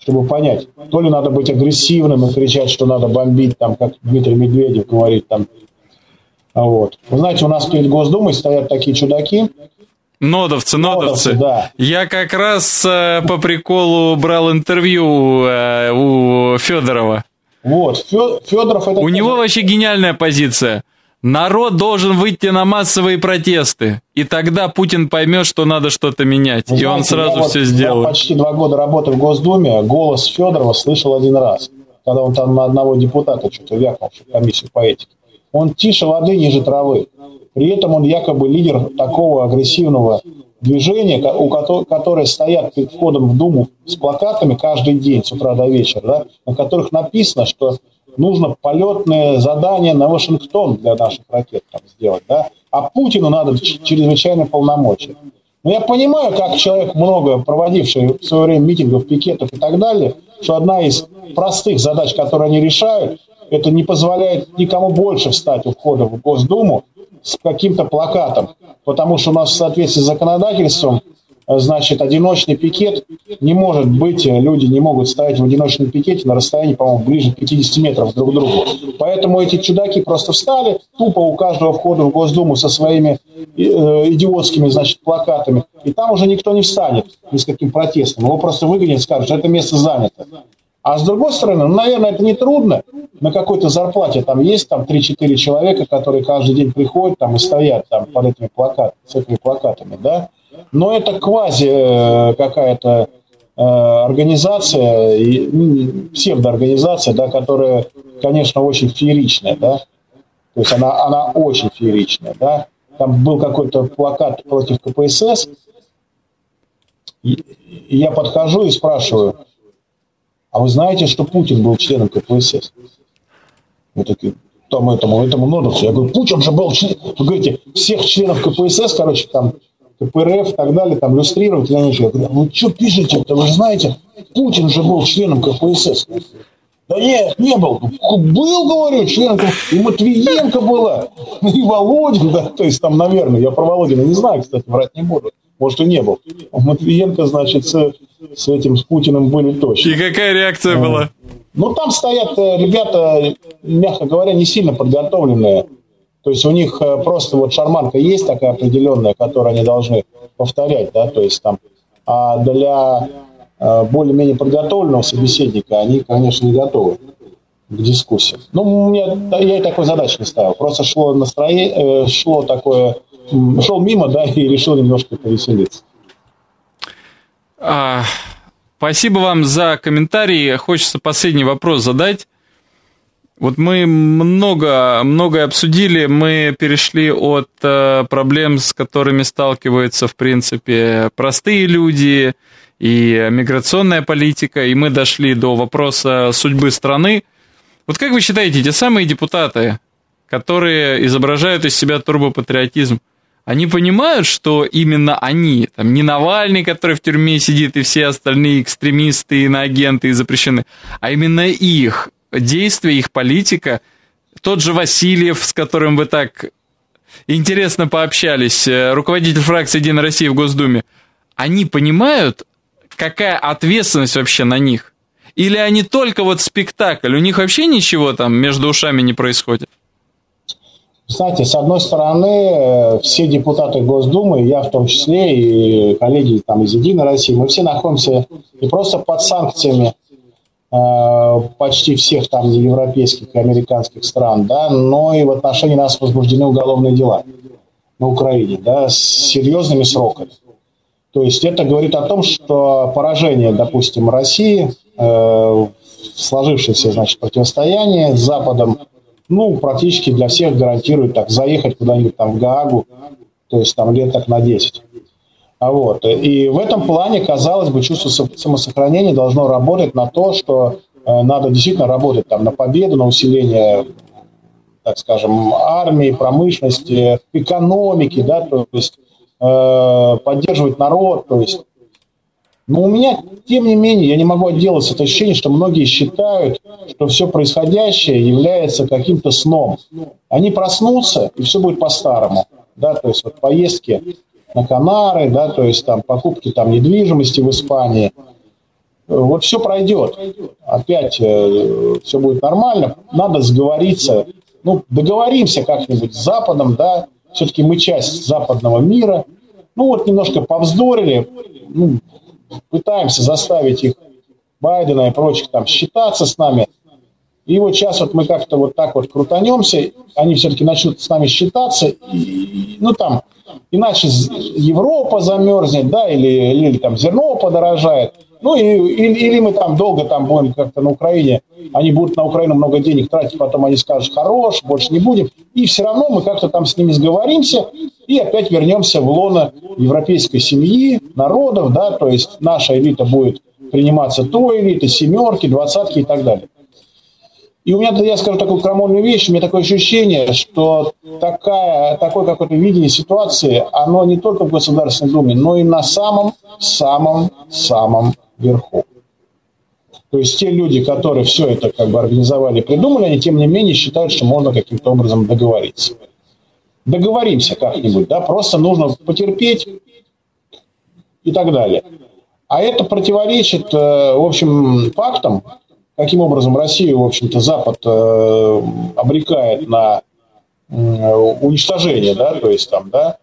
чтобы понять, то ли надо быть агрессивным и кричать, что надо бомбить, там, как Дмитрий Медведев говорит, там, вот. Вы знаете, у нас перед Госдумой стоят такие чудаки, Нодовцы, нодовцы. нодовцы да. Я как раз э, по приколу брал интервью э, у Федорова. Вот, Федоров это... У него вообще гениальная позиция. Народ должен выйти на массовые протесты, и тогда Путин поймет, что надо что-то менять, Вы и знаете, он сразу я все вот, сделает. Я почти два года работы в Госдуме, голос Федорова слышал один раз, когда он там на одного депутата что-то вякнул в комиссию по этике. Он тише воды, ниже травы. При этом он якобы лидер такого агрессивного движения, у которое стоят перед входом в Думу с плакатами каждый день с утра до вечера, да, на которых написано, что нужно полетное задание на Вашингтон для наших ракет там сделать, да, а Путину надо чрезвычайно полномочия. Но я понимаю, как человек, много проводивший в свое время митингов, пикетов и так далее, что одна из простых задач, которые они решают, это не позволяет никому больше встать у входа в Госдуму с каким-то плакатом, потому что у нас в соответствии с законодательством значит, одиночный пикет не может быть, люди не могут стоять в одиночном пикете на расстоянии, по-моему, ближе 50 метров друг к другу. Поэтому эти чудаки просто встали, тупо у каждого входа в Госдуму со своими э, идиотскими, значит, плакатами, и там уже никто не встанет ни с каким протестом. Его просто выгонят, скажут, что это место занято. А с другой стороны, ну, наверное, это не трудно. На какой-то зарплате там есть там 3-4 человека, которые каждый день приходят там и стоят там под этими плакатами, с этими плакатами, да. Но это квази э, какая-то э, организация, ну, псевдоорганизация, да, которая, конечно, очень фееричная, да. То есть она, она очень фееричная, да. Там был какой-то плакат против КПСС, и я подхожу и спрашиваю, а вы знаете, что Путин был членом КПСС? Мы такие, там этому, этому Нодовцу. Я говорю, Путин же был член. Вы говорите, всех членов КПСС, короче, там, КПРФ и так далее, там, иллюстрировать. Говорю, вы что пишете-то? Вы же знаете, Путин же был членом КПСС. Да нет, не был. Был, говорю, членом И Матвиенко была, и Володин, да, то есть там, наверное, я про Володина не знаю, кстати, врать не буду. Может, и не был. Матвиенко, значит, с, с этим, с Путиным были точно. И какая реакция а, была? Ну, там стоят э, ребята, мягко говоря, не сильно подготовленные. То есть у них э, просто вот шарманка есть такая определенная, которую они должны повторять, да, то есть там, а для э, более-менее подготовленного собеседника они, конечно, не готовы к дискуссии. Ну, у меня, я и такой задачи не ставил. Просто шло настроение, шло такое шел мимо, да, и решил немножко повеселиться. А, спасибо вам за комментарии. Хочется последний вопрос задать. Вот мы много, многое обсудили, мы перешли от э, проблем, с которыми сталкиваются, в принципе, простые люди и миграционная политика, и мы дошли до вопроса судьбы страны. Вот как вы считаете, те самые депутаты, которые изображают из себя турбопатриотизм, они понимают, что именно они, там, не Навальный, который в тюрьме сидит, и все остальные экстремисты, иноагенты и запрещены, а именно их действия, их политика, тот же Васильев, с которым вы так интересно пообщались, э, руководитель фракции «Единая Россия» в Госдуме, они понимают, какая ответственность вообще на них? Или они только вот спектакль, у них вообще ничего там между ушами не происходит? Знаете, с одной стороны, э, все депутаты Госдумы, я в том числе, и коллеги там из «Единой России», мы все находимся не просто под санкциями почти всех там европейских и американских стран, да, но и в отношении нас возбуждены уголовные дела на Украине, да, с серьезными сроками. То есть это говорит о том, что поражение, допустим, России э, сложившееся, значит, противостояние с Западом ну, практически для всех гарантирует так заехать куда-нибудь там в Гаагу, то есть там лет так на 10. А вот. И в этом плане, казалось бы, чувство самосохранения должно работать на то, что э, надо действительно работать там на победу, на усиление, так скажем, армии, промышленности, экономики, да, то есть э, поддерживать народ, то есть но у меня, тем не менее, я не могу отделаться от ощущения, что многие считают, что все происходящее является каким-то сном. Они проснутся, и все будет по-старому. Да, то есть вот поездки на Канары, да, то есть там покупки там недвижимости в Испании. Вот все пройдет. Опять э, все будет нормально. Надо сговориться. Ну, договоримся как-нибудь с Западом, да. Все-таки мы часть западного мира. Ну, вот немножко повздорили. Ну, пытаемся заставить их, Байдена и прочих, там, считаться с нами. И вот сейчас вот мы как-то вот так вот крутанемся, они все-таки начнут с нами считаться, и, ну там, иначе Европа замерзнет, да, или, или, там зерно подорожает, ну и, или, или мы там долго там будем как-то на Украине, они будут на Украину много денег тратить, потом они скажут, хорош, больше не будем, и все равно мы как-то там с ними сговоримся, и опять вернемся в лоно европейской семьи, народов, да, то есть наша элита будет приниматься той элиты, семерки, двадцатки и так далее. И у меня, я скажу такую крамольную вещь, у меня такое ощущение, что такая, такое какое-то видение ситуации, оно не только в Государственной Думе, но и на самом-самом-самом верху. То есть те люди, которые все это как бы организовали, придумали, они тем не менее считают, что можно каким-то образом договориться. Договоримся как-нибудь, да, просто нужно потерпеть, и так далее. А это противоречит, э, в общем, фактам, каким образом Россию, в общем-то, Запад э, обрекает на уничтожение, да, то есть там, да.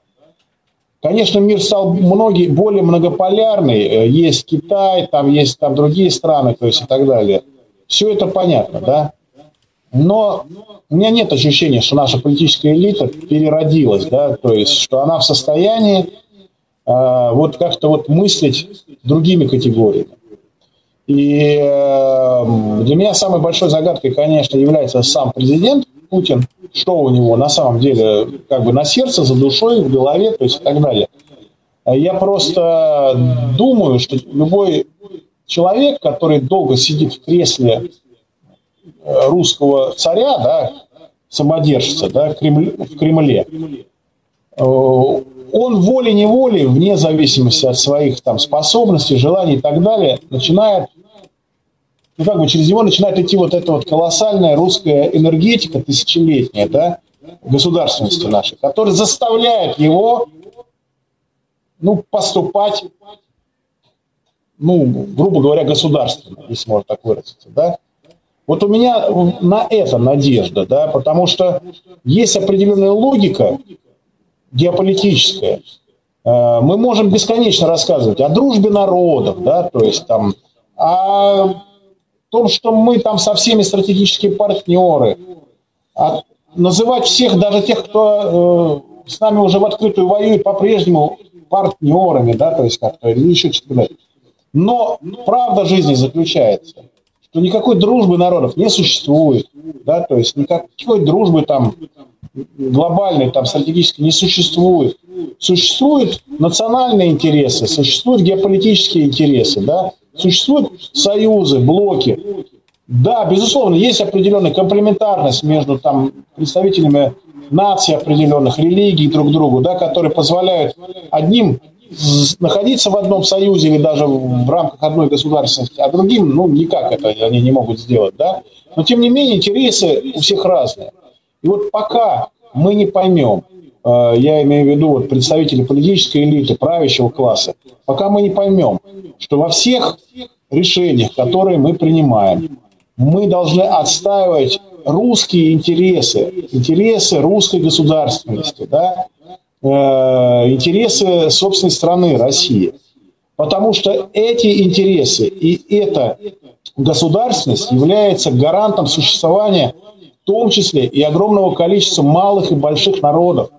Конечно, мир стал многие, более многополярный, есть Китай, там есть там другие страны, то есть и так далее. Все это понятно, да. Но у меня нет ощущения, что наша политическая элита переродилась, да, то есть, что она в состоянии э, вот как-то вот мыслить другими категориями. И э, для меня самой большой загадкой, конечно, является сам президент Путин, что у него на самом деле как бы на сердце, за душой, в голове, то есть и так далее. Я просто думаю, что любой человек, который долго сидит в кресле Э, русского царя, да, самодержца, да, в Кремле, э, он волей-неволей, вне зависимости от своих там способностей, желаний и так далее, начинает, ну как бы через него начинает идти вот эта вот колоссальная русская энергетика тысячелетняя, да, государственности нашей, которая заставляет его, ну, поступать, ну, грубо говоря, государственно, если можно так выразиться, да, вот у меня на это надежда, да, потому что есть определенная логика геополитическая. Э, мы можем бесконечно рассказывать о дружбе народов, да, то есть там, о том, что мы там со всеми стратегические партнеры, а называть всех, даже тех, кто э, с нами уже в открытую воюет, по-прежнему партнерами, да, то есть как-то, или еще что-то. Но правда жизни заключается – что никакой дружбы народов не существует, да, то есть никакой дружбы там глобальной, там стратегической не существует. Существуют национальные интересы, существуют геополитические интересы, да, существуют союзы, блоки. Да, безусловно, есть определенная комплементарность между там представителями наций определенных, религий друг другу, да, которые позволяют одним находиться в одном союзе или даже в рамках одной государственности, а другим, ну, никак это они не могут сделать, да. Но, тем не менее, интересы у всех разные. И вот пока мы не поймем, я имею в виду вот представители политической элиты, правящего класса, пока мы не поймем, что во всех решениях, которые мы принимаем, мы должны отстаивать русские интересы, интересы русской государственности, да, Э, интересы собственной страны России. Потому что эти интересы и эта государственность является гарантом существования том числе и огромного количества малых и больших народов,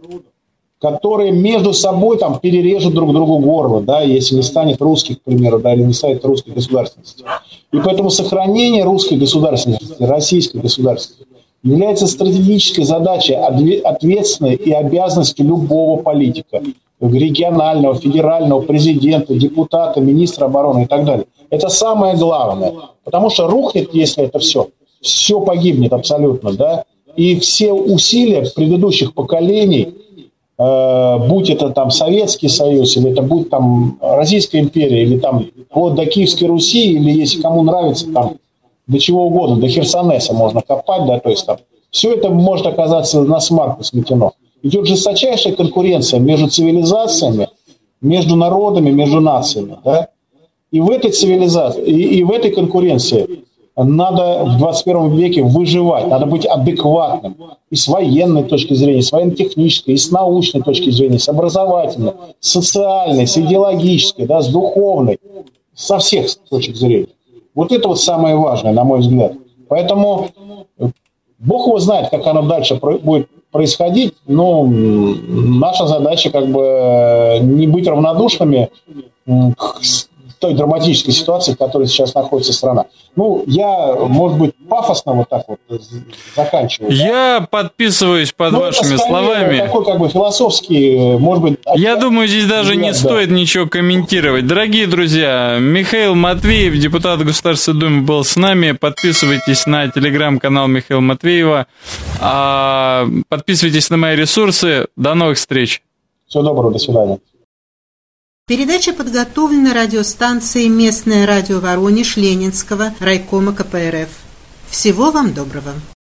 которые между собой там перережут друг другу горло, да, если не станет русских, к примеру, да, или не станет русской государственности. И поэтому сохранение русской государственности, российской государственности является стратегической задачей, ответственной и обязанностью любого политика, регионального, федерального, президента, депутата, министра обороны и так далее. Это самое главное. Потому что рухнет, если это все, все погибнет абсолютно, да, и все усилия предыдущих поколений, э, будь это там Советский Союз, или это будь там Российская империя, или там вот до Киевской Руси, или если кому нравится там до чего угодно, до Херсонеса можно копать, да, то есть там все это может оказаться на смарку сметено. Идет жесточайшая конкуренция между цивилизациями, между народами, между нациями, да, и в этой цивилизации, и, и в этой конкуренции надо в 21 веке выживать, надо быть адекватным и с военной точки зрения, и с военно-технической, и с научной точки зрения, с образовательной, с социальной, с идеологической, да, с духовной, со всех точек зрения. Вот это вот самое важное, на мой взгляд. Поэтому Бог его знает, как оно дальше будет происходить, но наша задача как бы не быть равнодушными к той драматической ситуации, в которой сейчас находится страна. Ну, я, может быть, пафосно вот так вот заканчиваю. Я да? подписываюсь под Но вашими это словами. Такой как бы философский, может быть... Я думаю, здесь даже взгляд, не да. стоит ничего комментировать. Дорогие друзья, Михаил Матвеев, депутат Государственной Думы, был с нами. Подписывайтесь на телеграм-канал Михаила Матвеева. А, подписывайтесь на мои ресурсы. До новых встреч. Всего доброго, до свидания. Передача подготовлена радиостанцией «Местное радио Воронеж» Ленинского райкома КПРФ. Всего вам доброго!